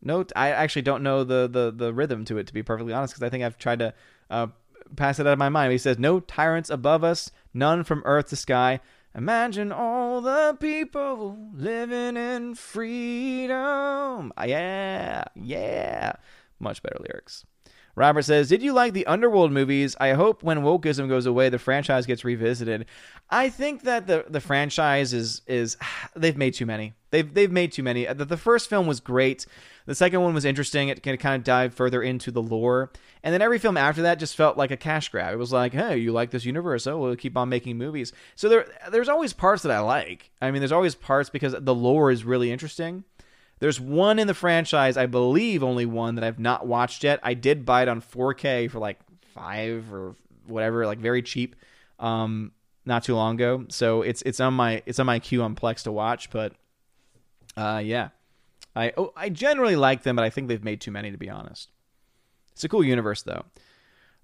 No, I actually don't know the, the, the rhythm to it, to be perfectly honest, because I think I've tried to uh, pass it out of my mind. He says, No tyrants above us, none from earth to sky. Imagine all the people living in freedom. Yeah, yeah. Much better lyrics. Robert says, Did you like the Underworld movies? I hope when wokeism goes away, the franchise gets revisited. I think that the, the franchise is is they've made too many. They've they've made too many. The, the first film was great. The second one was interesting. It can kind of dive further into the lore. And then every film after that just felt like a cash grab. It was like, hey, you like this universe? Oh, we'll keep on making movies. So there there's always parts that I like. I mean, there's always parts because the lore is really interesting. There's one in the franchise, I believe only one that I've not watched yet. I did buy it on 4K for like five or whatever, like very cheap, um, not too long ago. So it's it's on my it's on my queue on Plex to watch. But uh, yeah, I oh, I generally like them, but I think they've made too many to be honest. It's a cool universe though.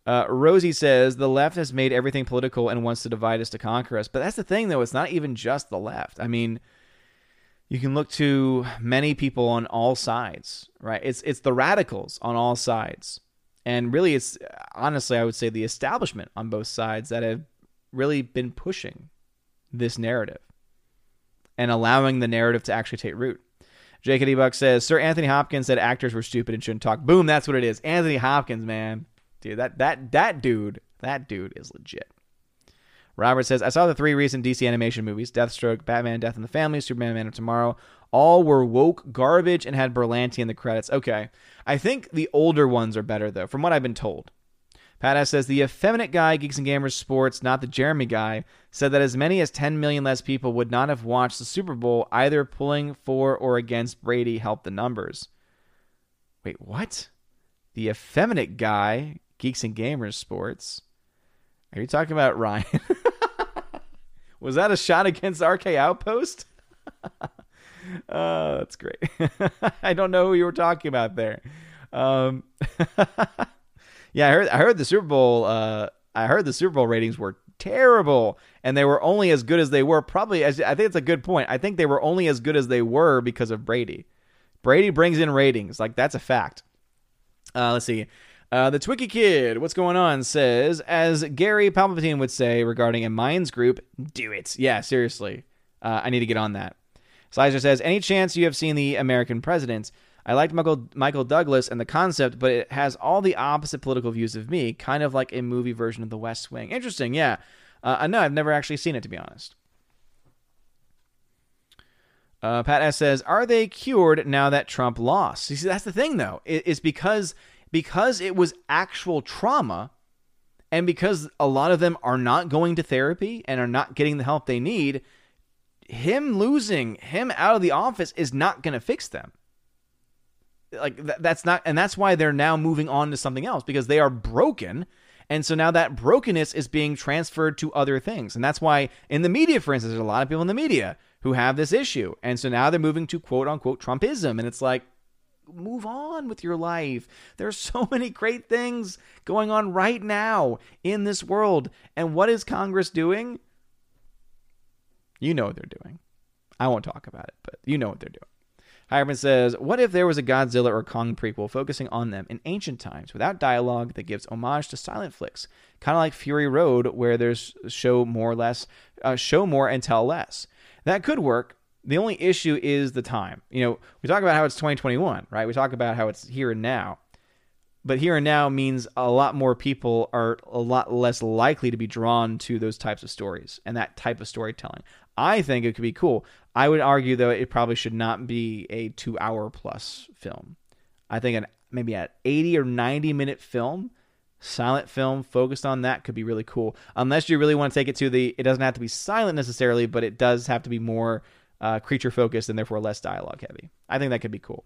Uh, Rosie says the left has made everything political and wants to divide us to conquer us. But that's the thing, though. It's not even just the left. I mean, you can look to many people on all sides, right? It's it's the radicals on all sides. And really it's honestly I would say the establishment on both sides that have really been pushing this narrative and allowing the narrative to actually take root. J.K.D. Buck says, Sir Anthony Hopkins said actors were stupid and shouldn't talk. Boom, that's what it is. Anthony Hopkins, man. Dude, that that that dude, that dude is legit. Robert says, I saw the three recent DC animation movies Deathstroke, Batman, Death in the Family, Superman, Man of Tomorrow. All were woke garbage and had Berlanti in the credits. Okay. I think the older ones are better, though, from what I've been told. Pat S says, The effeminate guy, Geeks and Gamers Sports, not the Jeremy guy, said that as many as 10 million less people would not have watched the Super Bowl, either pulling for or against Brady helped the numbers. Wait, what? The effeminate guy, Geeks and Gamers Sports. Are you talking about Ryan? Was that a shot against RK Outpost? oh, that's great. I don't know who you were talking about there. Um, yeah, I heard. I heard the Super Bowl. Uh, I heard the Super Bowl ratings were terrible, and they were only as good as they were. Probably, as I think it's a good point. I think they were only as good as they were because of Brady. Brady brings in ratings. Like that's a fact. Uh, let's see. Uh, the Twiki Kid, what's going on, says, as Gary Palpatine would say regarding a Minds group, do it. Yeah, seriously. Uh, I need to get on that. Slicer says, any chance you have seen the American presidents? I liked Michael, Michael Douglas and the concept, but it has all the opposite political views of me, kind of like a movie version of The West Wing. Interesting, yeah. Uh, no, I've never actually seen it, to be honest. Uh, Pat S says, "Are they cured now that Trump lost?" You see, that's the thing, though. It's because because it was actual trauma and because a lot of them are not going to therapy and are not getting the help they need, him losing him out of the office is not going to fix them. Like th- that's not and that's why they're now moving on to something else because they are broken and so now that brokenness is being transferred to other things. And that's why in the media for instance there's a lot of people in the media who have this issue. And so now they're moving to quote unquote Trumpism and it's like move on with your life. There's so many great things going on right now in this world. And what is Congress doing? You know what they're doing. I won't talk about it, but you know what they're doing. Hireman says, What if there was a Godzilla or Kong prequel focusing on them in ancient times without dialogue that gives homage to silent flicks? Kind of like Fury Road, where there's show more or less, uh, show more and tell less. That could work, the only issue is the time. You know, we talk about how it's 2021, right? We talk about how it's here and now. but here and now means a lot more people are a lot less likely to be drawn to those types of stories and that type of storytelling. I think it could be cool. I would argue though it probably should not be a 2 hour plus film. I think an maybe an 80 or 90 minute film, silent film focused on that could be really cool. Unless you really want to take it to the it doesn't have to be silent necessarily, but it does have to be more uh, creature focused and therefore less dialogue heavy. I think that could be cool.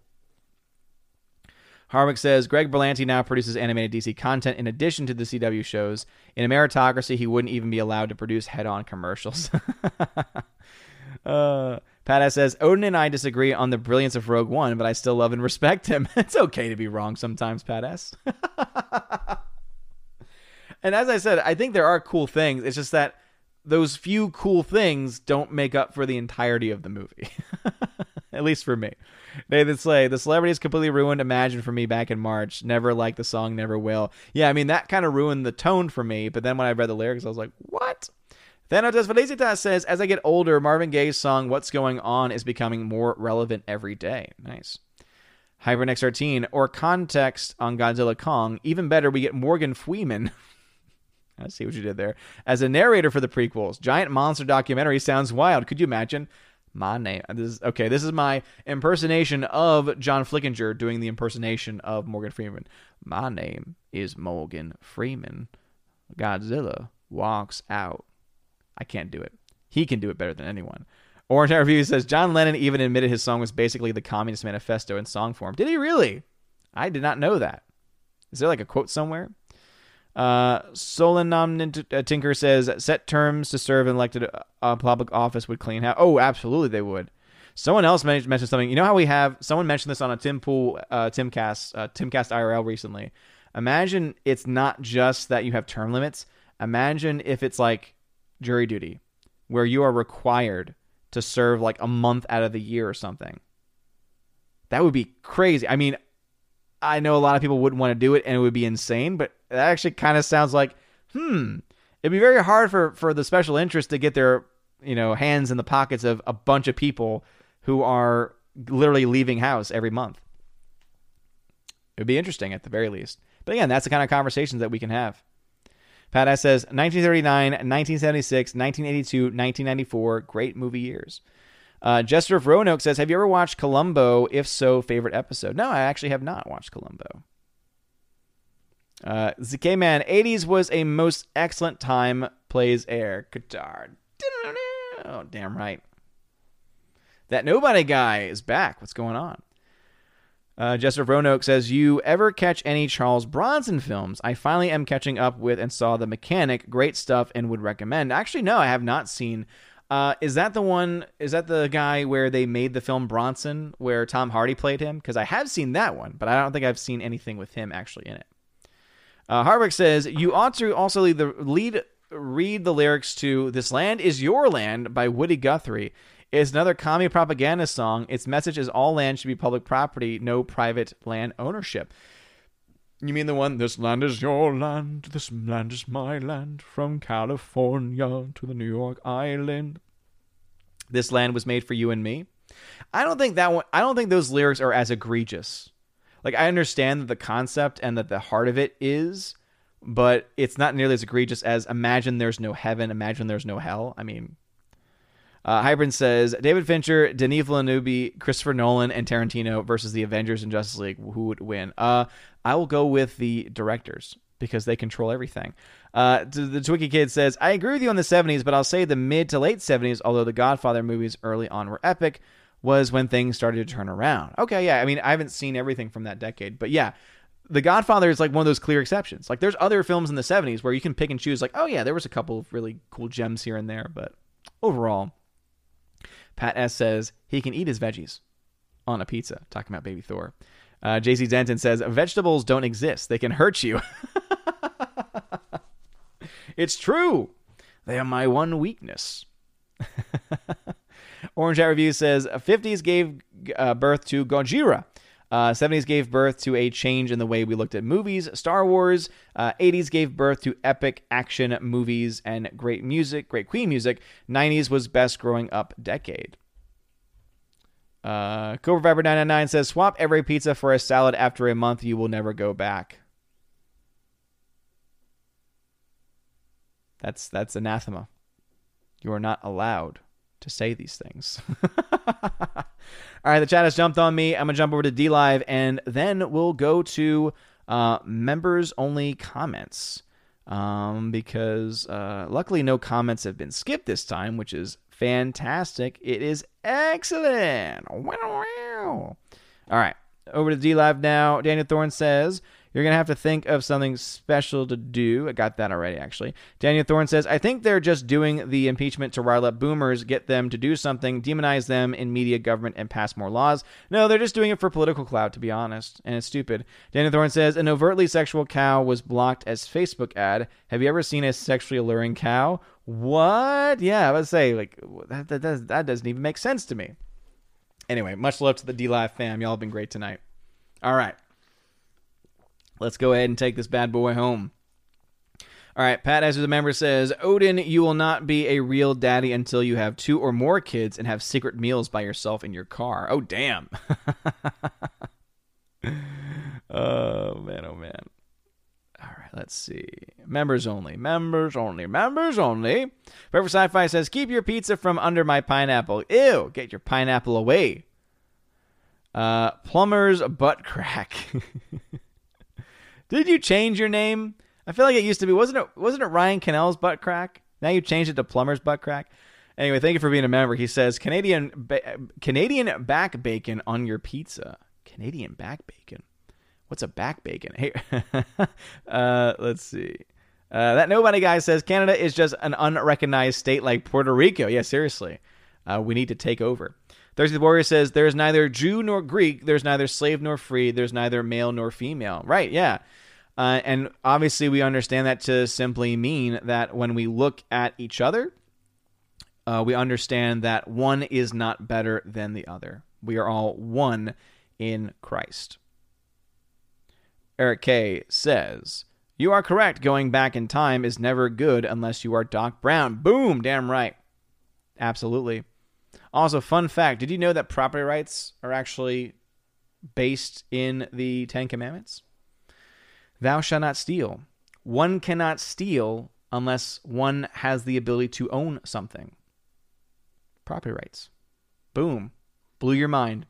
Harwick says Greg Berlanti now produces animated DC content in addition to the CW shows. In a meritocracy, he wouldn't even be allowed to produce head-on commercials. uh, Pat says Odin and I disagree on the brilliance of Rogue One, but I still love and respect him. it's okay to be wrong sometimes, Pat S. and as I said, I think there are cool things. It's just that those few cool things don't make up for the entirety of the movie. At least for me. Nathan Slay, the celebrities completely ruined Imagine for me back in March. Never liked the song, never will. Yeah, I mean, that kind of ruined the tone for me, but then when I read the lyrics, I was like, what? Thanatos Felicitas says, as I get older, Marvin Gaye's song What's Going On is becoming more relevant every day. Nice. HyperNext13, or context on Godzilla Kong. Even better, we get Morgan Freeman. I see what you did there. As a narrator for the prequels, giant monster documentary sounds wild. Could you imagine? my name. This is, okay, this is my impersonation of John Flickinger doing the impersonation of Morgan Freeman. My name is Morgan Freeman. Godzilla walks out. I can't do it. He can do it better than anyone. Orange Review says John Lennon even admitted his song was basically the Communist Manifesto in song form. Did he really? I did not know that. Is there like a quote somewhere? Uh, Solenam uh, Tinker says set terms to serve an elected uh, public office would clean house. Oh, absolutely, they would. Someone else mentioned something. You know how we have someone mentioned this on a Tim Pool, uh, Timcast, uh, Timcast IRL recently. Imagine it's not just that you have term limits. Imagine if it's like jury duty, where you are required to serve like a month out of the year or something. That would be crazy. I mean, I know a lot of people wouldn't want to do it and it would be insane, but that actually kind of sounds like, hmm, it'd be very hard for, for the special interest to get their, you know, hands in the pockets of a bunch of people who are literally leaving house every month. It would be interesting at the very least. But again, that's the kind of conversations that we can have. Pat S says 1939, 1976, 1982, 1994, great movie years. Uh, Jester of Roanoke says, Have you ever watched Columbo? If so, favorite episode? No, I actually have not watched Columbo. Uh, ZK Man, 80s was a most excellent time, plays air. guitar. Oh, damn right. That nobody guy is back. What's going on? Uh, Jester of Roanoke says, You ever catch any Charles Bronson films? I finally am catching up with and saw The Mechanic. Great stuff and would recommend. Actually, no, I have not seen uh, is that the one? Is that the guy where they made the film Bronson, where Tom Hardy played him? Because I have seen that one, but I don't think I've seen anything with him actually in it. Uh, Harvick says you ought to also lead the lead read the lyrics to "This Land Is Your Land" by Woody Guthrie. It's another commie propaganda song. Its message is all land should be public property, no private land ownership. You mean the one, this land is your land, this land is my land, from California to the New York Island. This land was made for you and me. I don't think that one, I don't think those lyrics are as egregious. Like, I understand that the concept and that the heart of it is, but it's not nearly as egregious as imagine there's no heaven, imagine there's no hell. I mean, uh, Hybrid says David Fincher, Denis Villeneuve, Christopher Nolan, and Tarantino versus the Avengers and Justice League. Who would win? Uh, I will go with the directors because they control everything. Uh, the Twiki Kid says, I agree with you on the 70s, but I'll say the mid to late 70s, although the Godfather movies early on were epic, was when things started to turn around. Okay, yeah. I mean, I haven't seen everything from that decade, but yeah. The Godfather is like one of those clear exceptions. Like, there's other films in the 70s where you can pick and choose, like, oh, yeah, there was a couple of really cool gems here and there, but overall, Pat S says he can eat his veggies on a pizza. Talking about baby Thor. Uh, JC Denton says vegetables don't exist. They can hurt you. it's true. They are my one weakness. Orange Hat Review says 50s gave uh, birth to Gojira. Uh, 70s gave birth to a change in the way we looked at movies, Star Wars. Uh, 80s gave birth to epic action movies and great music, great Queen music. 90s was best growing up decade. Uh, Cobra Viper 999 says, Swap every pizza for a salad after a month. You will never go back. That's, that's anathema. You are not allowed to say these things. All right, the chat has jumped on me. I'm gonna jump over to DLive and then we'll go to uh, members only comments. Um, because uh, luckily no comments have been skipped this time, which is fantastic. It is excellent. All right, over to DLive now. Daniel Thorne says, you're going to have to think of something special to do. I got that already, actually. Daniel Thorne says, I think they're just doing the impeachment to rile up boomers, get them to do something, demonize them in media, government, and pass more laws. No, they're just doing it for political clout, to be honest. And it's stupid. Daniel Thorne says, An overtly sexual cow was blocked as Facebook ad. Have you ever seen a sexually alluring cow? What? Yeah, I was say, like, that, that, that, that doesn't even make sense to me. Anyway, much love to the DLive fam. Y'all have been great tonight. All right. Let's go ahead and take this bad boy home. All right, Pat, as a member says, Odin, you will not be a real daddy until you have two or more kids and have secret meals by yourself in your car. Oh, damn. oh, man, oh, man. All right, let's see. Members only, members only, members only. Forever Sci Fi says, keep your pizza from under my pineapple. Ew, get your pineapple away. Uh, plumber's butt crack. Did you change your name? I feel like it used to be wasn't it wasn't it Ryan Cannell's butt crack? Now you changed it to Plumber's butt crack. Anyway, thank you for being a member. He says Canadian ba- Canadian back bacon on your pizza. Canadian back bacon. What's a back bacon? Hey, uh, let's see. Uh, that nobody guy says Canada is just an unrecognized state like Puerto Rico. Yeah, seriously. Uh, we need to take over. Thirsty the Warrior says there is neither Jew nor Greek, there's neither slave nor free, there's neither male nor female. Right, yeah. Uh, and obviously, we understand that to simply mean that when we look at each other, uh, we understand that one is not better than the other. We are all one in Christ. Eric K says, You are correct. Going back in time is never good unless you are Doc Brown. Boom, damn right. Absolutely. Also, fun fact did you know that property rights are actually based in the Ten Commandments? Thou shalt not steal. One cannot steal unless one has the ability to own something. Property rights. Boom. Blew your mind.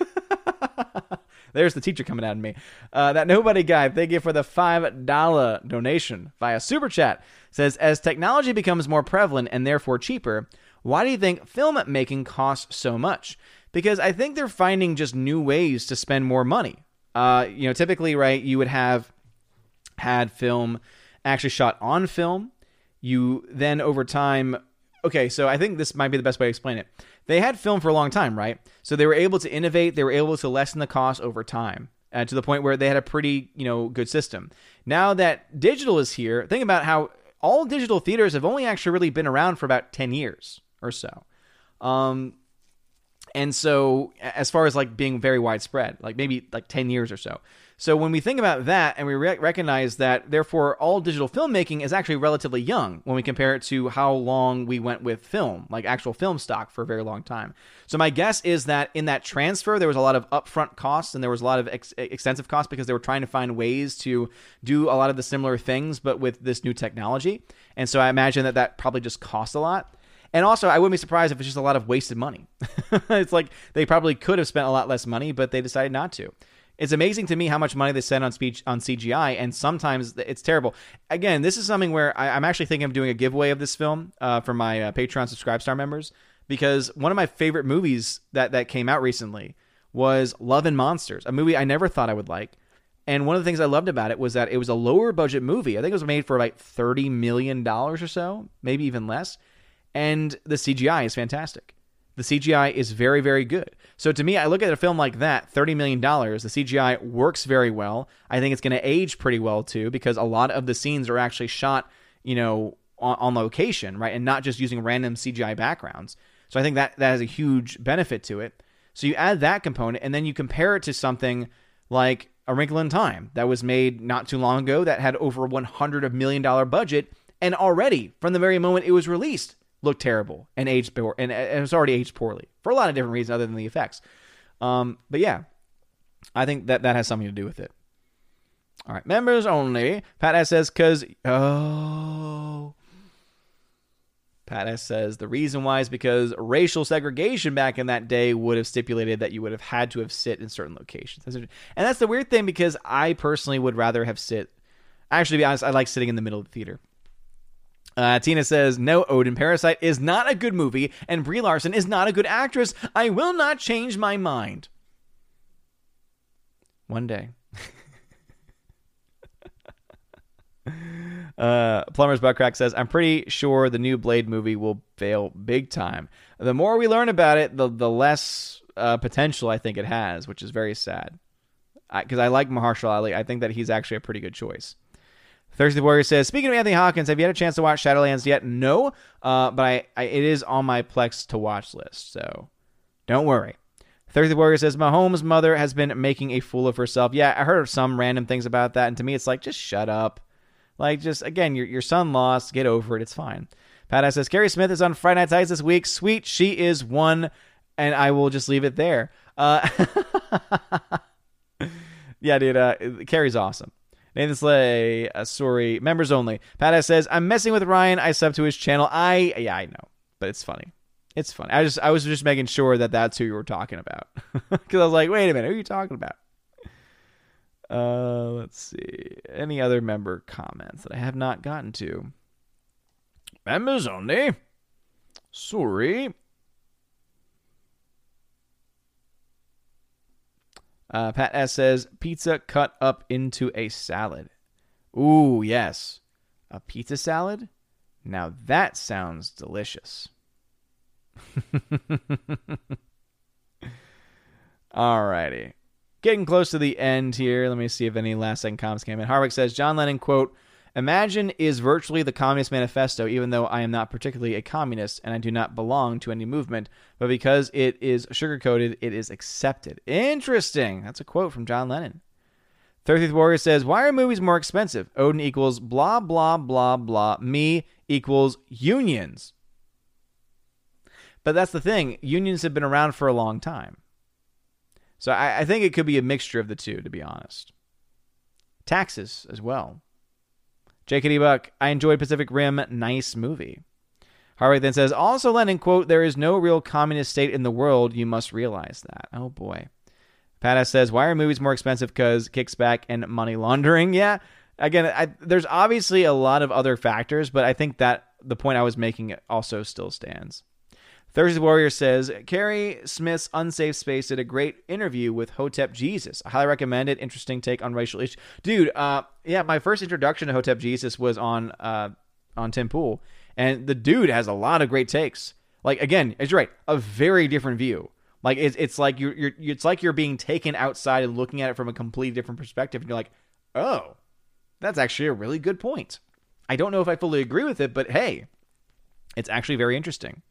There's the teacher coming at me. Uh, that nobody guy, thank you for the $5 donation via Super Chat. Says, as technology becomes more prevalent and therefore cheaper, why do you think filmmaking costs so much? Because I think they're finding just new ways to spend more money. Uh, you know, typically, right, you would have had film actually shot on film. You then over time, okay, so I think this might be the best way to explain it. They had film for a long time, right? So they were able to innovate, they were able to lessen the cost over time. Uh, to the point where they had a pretty, you know, good system. Now that digital is here, think about how all digital theaters have only actually really been around for about 10 years or so. Um, and so as far as like being very widespread, like maybe like 10 years or so. So when we think about that and we re- recognize that, therefore, all digital filmmaking is actually relatively young when we compare it to how long we went with film, like actual film stock for a very long time. So my guess is that in that transfer, there was a lot of upfront costs and there was a lot of ex- extensive costs because they were trying to find ways to do a lot of the similar things, but with this new technology. And so I imagine that that probably just cost a lot. And also, I wouldn't be surprised if it's just a lot of wasted money. it's like they probably could have spent a lot less money, but they decided not to. It's amazing to me how much money they spend on speech on CGI, and sometimes it's terrible. Again, this is something where I, am actually thinking of doing a giveaway of this film uh, for my uh, Patreon SubscribeStar members because one of my favorite movies that that came out recently was Love and Monsters, a movie I never thought I would like. And one of the things I loved about it was that it was a lower budget movie. I think it was made for like thirty million dollars or so, maybe even less. And the CGI is fantastic. The CGI is very, very good. So to me, I look at a film like that, $30 million, the CGI works very well. I think it's going to age pretty well too, because a lot of the scenes are actually shot, you know, on, on location, right? And not just using random CGI backgrounds. So I think that that has a huge benefit to it. So you add that component and then you compare it to something like A Wrinkle in Time that was made not too long ago that had over 100 million dollar budget and already from the very moment it was released looked terrible and aged poor, and, and it was already aged poorly for a lot of different reasons other than the effects. Um, but yeah, I think that that has something to do with it. All right, members only. Pat S says, "Cause oh, Pat S says the reason why is because racial segregation back in that day would have stipulated that you would have had to have sit in certain locations. And that's the weird thing because I personally would rather have sit. Actually, to be honest, I like sitting in the middle of the theater. Uh, Tina says, No, Odin, Parasite is not a good movie, and Brie Larson is not a good actress. I will not change my mind. One day. Uh, Plumber's Buttcrack says, I'm pretty sure the new Blade movie will fail big time. The more we learn about it, the, the less uh, potential I think it has, which is very sad. Because I, I, like Mahershala Ali. I think that he's actually a pretty good choice. Thirsty Warrior says, speaking of Anthony Hopkins, have you had a chance to watch Shadowlands yet? No, uh, but I, I, it is on my Plex to watch list, so don't worry. Thirsty Warrior says, Mahomes' mother has been making a fool of herself. Yeah, I heard some random things about that, and to me, it's like, just shut up. Like, just again, your your son lost. Get over it. It's fine. Pat says Carrie Smith is on Friday Night Lights this week. Sweet, she is one, and I will just leave it there. Uh, yeah, dude. Uh, Carrie's awesome. Nathan Slay, uh, sorry, members only. Pat says I'm messing with Ryan. I sub to his channel. I yeah, I know, but it's funny. It's funny. I just I was just making sure that that's who you were talking about because I was like, wait a minute, who are you talking about? Uh, let's see. Any other member comments that I have not gotten to? Members only. Sorry. Uh, Pat S says pizza cut up into a salad. Ooh, yes. A pizza salad? Now that sounds delicious. Alrighty. Getting close to the end here. Let me see if any last second comments came in. Harwick says John Lennon, quote, Imagine is virtually the Communist Manifesto, even though I am not particularly a communist and I do not belong to any movement, but because it is sugarcoated, it is accepted. Interesting. That's a quote from John Lennon. 30th Warrior says, Why are movies more expensive? Odin equals blah, blah, blah, blah. Me equals unions. But that's the thing. Unions have been around for a long time. So I, I think it could be a mixture of the two, to be honest. Taxes as well. J.K.D. Buck, I enjoyed Pacific Rim. Nice movie. Harvey then says, also Lenin, quote, there is no real communist state in the world. You must realize that. Oh boy. Patas says, why are movies more expensive? Because kickback and money laundering. Yeah. Again, I, there's obviously a lot of other factors, but I think that the point I was making also still stands. Thursday Warrior says Carrie Smith's Unsafe Space did a great interview with Hotep Jesus. I highly recommend it. Interesting take on racial issues, dude. Uh, yeah, my first introduction to Hotep Jesus was on uh, on Tim Pool, and the dude has a lot of great takes. Like again, as you're right, a very different view. Like it's it's like you're you're it's like you're being taken outside and looking at it from a completely different perspective, and you're like, oh, that's actually a really good point. I don't know if I fully agree with it, but hey, it's actually very interesting.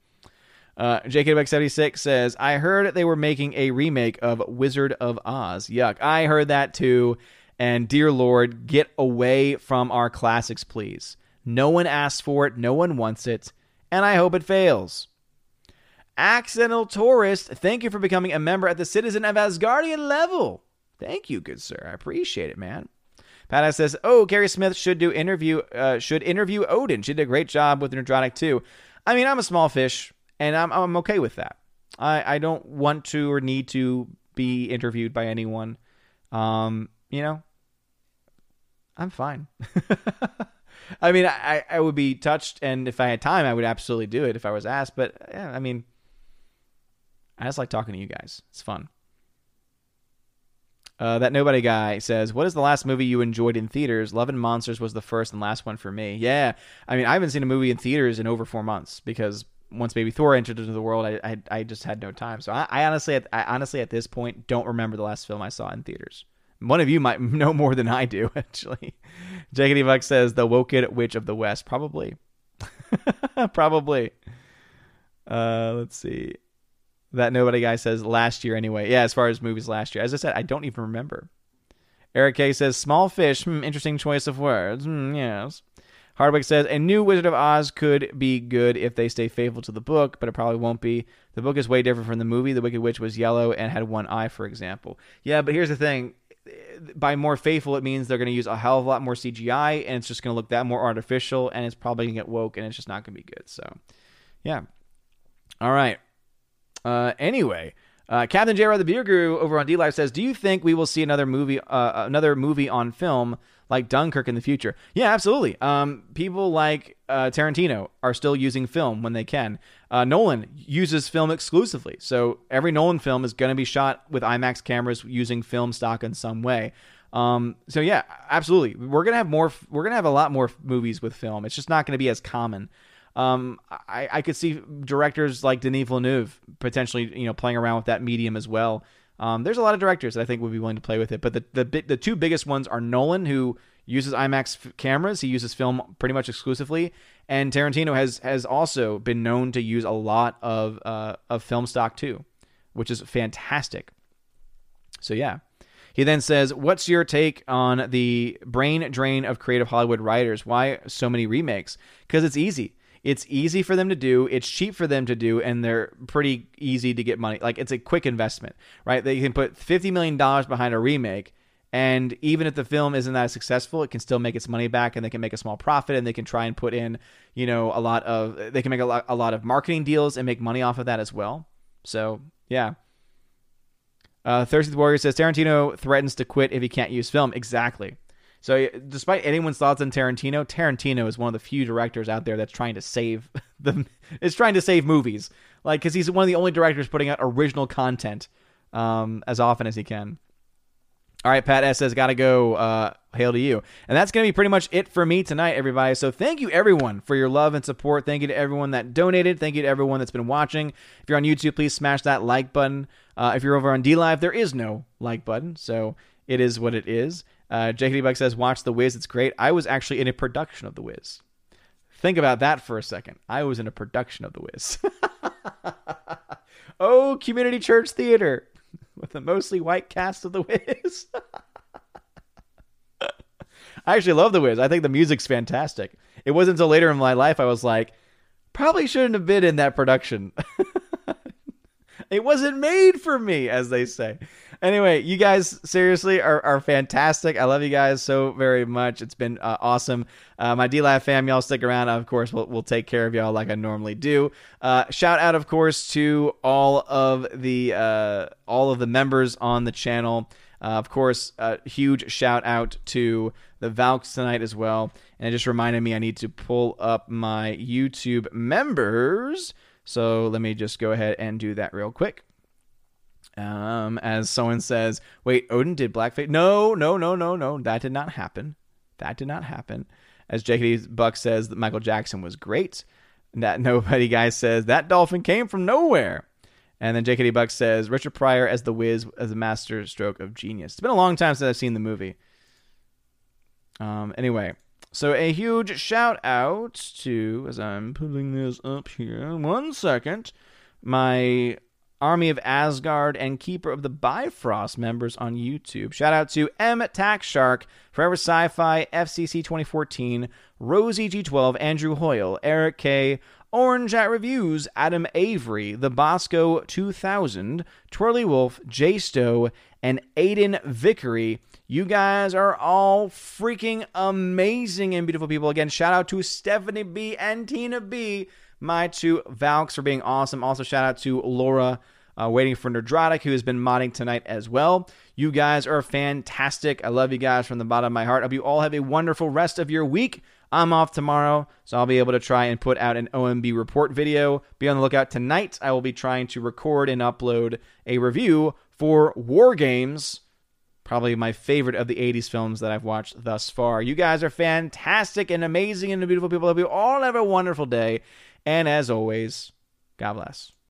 Uh, JKWX76 says, I heard they were making a remake of Wizard of Oz. Yuck. I heard that too. And dear Lord, get away from our classics, please. No one asked for it, no one wants it, and I hope it fails. Accidental Tourist, thank you for becoming a member at the Citizen of Asgardian level. Thank you, good sir. I appreciate it, man. Pat says, "Oh, Carrie Smith should do interview. Uh, should interview Odin. She did a great job with Nerdrotic too. I mean, I'm a small fish and I'm I'm okay with that. I I don't want to or need to be interviewed by anyone. Um, you know, I'm fine. I mean, I I would be touched, and if I had time, I would absolutely do it if I was asked. But yeah, I mean, I just like talking to you guys. It's fun. Uh, that nobody guy says, "What is the last movie you enjoyed in theaters? Love and Monsters was the first and last one for me." Yeah, I mean, I haven't seen a movie in theaters in over four months because once Baby Thor entered into the world, I I, I just had no time. So I, I honestly, I honestly at this point don't remember the last film I saw in theaters. One of you might know more than I do, actually. JKD Buck says the Woken Witch of the West, probably, probably. Uh, let's see. That nobody guy says last year anyway. Yeah, as far as movies last year, as I said, I don't even remember. Eric K says small fish. Hmm, interesting choice of words. Hmm, yes. Hardwick says a new Wizard of Oz could be good if they stay faithful to the book, but it probably won't be. The book is way different from the movie. The Wicked Witch was yellow and had one eye, for example. Yeah, but here's the thing: by more faithful, it means they're going to use a hell of a lot more CGI, and it's just going to look that more artificial, and it's probably going to get woke, and it's just not going to be good. So, Yeah. All right. Uh, anyway, uh, Captain J. the Beer Guru over on DLive says, "Do you think we will see another movie, uh, another movie on film like Dunkirk in the future?" Yeah, absolutely. Um, people like uh, Tarantino are still using film when they can. Uh, Nolan uses film exclusively, so every Nolan film is going to be shot with IMAX cameras using film stock in some way. Um, so yeah, absolutely. We're gonna have more. We're gonna have a lot more movies with film. It's just not going to be as common. Um, I, I could see directors like Denis Villeneuve potentially, you know, playing around with that medium as well. Um, there's a lot of directors that I think would be willing to play with it, but the the the two biggest ones are Nolan, who uses IMAX f- cameras. He uses film pretty much exclusively, and Tarantino has has also been known to use a lot of uh, of film stock too, which is fantastic. So yeah. He then says, What's your take on the brain drain of creative Hollywood writers? Why so many remakes? Because it's easy. It's easy for them to do, it's cheap for them to do, and they're pretty easy to get money. Like it's a quick investment, right? They can put $50 million behind a remake. And even if the film isn't that successful, it can still make its money back, and they can make a small profit, and they can try and put in, you know, a lot of they can make a lot, a lot of marketing deals and make money off of that as well. So yeah, uh, Thirsty Warrior says Tarantino threatens to quit if he can't use film. Exactly. So, despite anyone's thoughts on Tarantino, Tarantino is one of the few directors out there that's trying to save the is trying to save movies, like because he's one of the only directors putting out original content um, as often as he can. All right, Pat S says, "Gotta go." Uh, hail to you, and that's gonna be pretty much it for me tonight, everybody. So thank you everyone for your love and support. Thank you to everyone that donated. Thank you to everyone that's been watching. If you're on YouTube, please smash that like button. Uh, if you're over on DLive, there is no like button, so it is what it is. Uh, Buck says, "Watch The Wiz. It's great." I was actually in a production of The Wiz. Think about that for a second. I was in a production of The Wiz. oh, community church theater with a mostly white cast of The Wiz. I actually love The Wiz. I think the music's fantastic. It wasn't until later in my life I was like, probably shouldn't have been in that production. It wasn't made for me, as they say. Anyway, you guys seriously are, are fantastic. I love you guys so very much. It's been uh, awesome. Uh, my DLive fam, y'all stick around. Of course, we'll, we'll take care of y'all like I normally do. Uh, shout out, of course, to all of the uh, all of the members on the channel. Uh, of course, a huge shout out to the Valks tonight as well. And it just reminded me I need to pull up my YouTube members. So let me just go ahead and do that real quick. Um, as someone says, wait, Odin did blackface? No, no, no, no, no. That did not happen. That did not happen. As JKD Buck says, that Michael Jackson was great. That nobody guy says that dolphin came from nowhere. And then JKD Buck says Richard Pryor as the Wiz as a master stroke of genius. It's been a long time since I've seen the movie. Um, anyway, so a huge shout out to as I'm putting this up here. One second, my Army of Asgard, and Keeper of the Bifrost members on YouTube. Shout out to M Tax Shark, Forever Sci Fi, FCC 2014, Rosie G12, Andrew Hoyle, Eric K., Orange at Reviews, Adam Avery, The Bosco 2000, Twirly Wolf, J Stowe, and Aiden Vickery. You guys are all freaking amazing and beautiful people. Again, shout out to Stephanie B and Tina B, my two Valks for being awesome. Also, shout out to Laura uh, waiting for Nerdrotic, who has been modding tonight as well. You guys are fantastic. I love you guys from the bottom of my heart. I hope you all have a wonderful rest of your week. I'm off tomorrow, so I'll be able to try and put out an OMB report video. Be on the lookout tonight. I will be trying to record and upload a review for War Games, probably my favorite of the 80s films that I've watched thus far. You guys are fantastic and amazing and beautiful people. I hope you all have a wonderful day. And as always, God bless.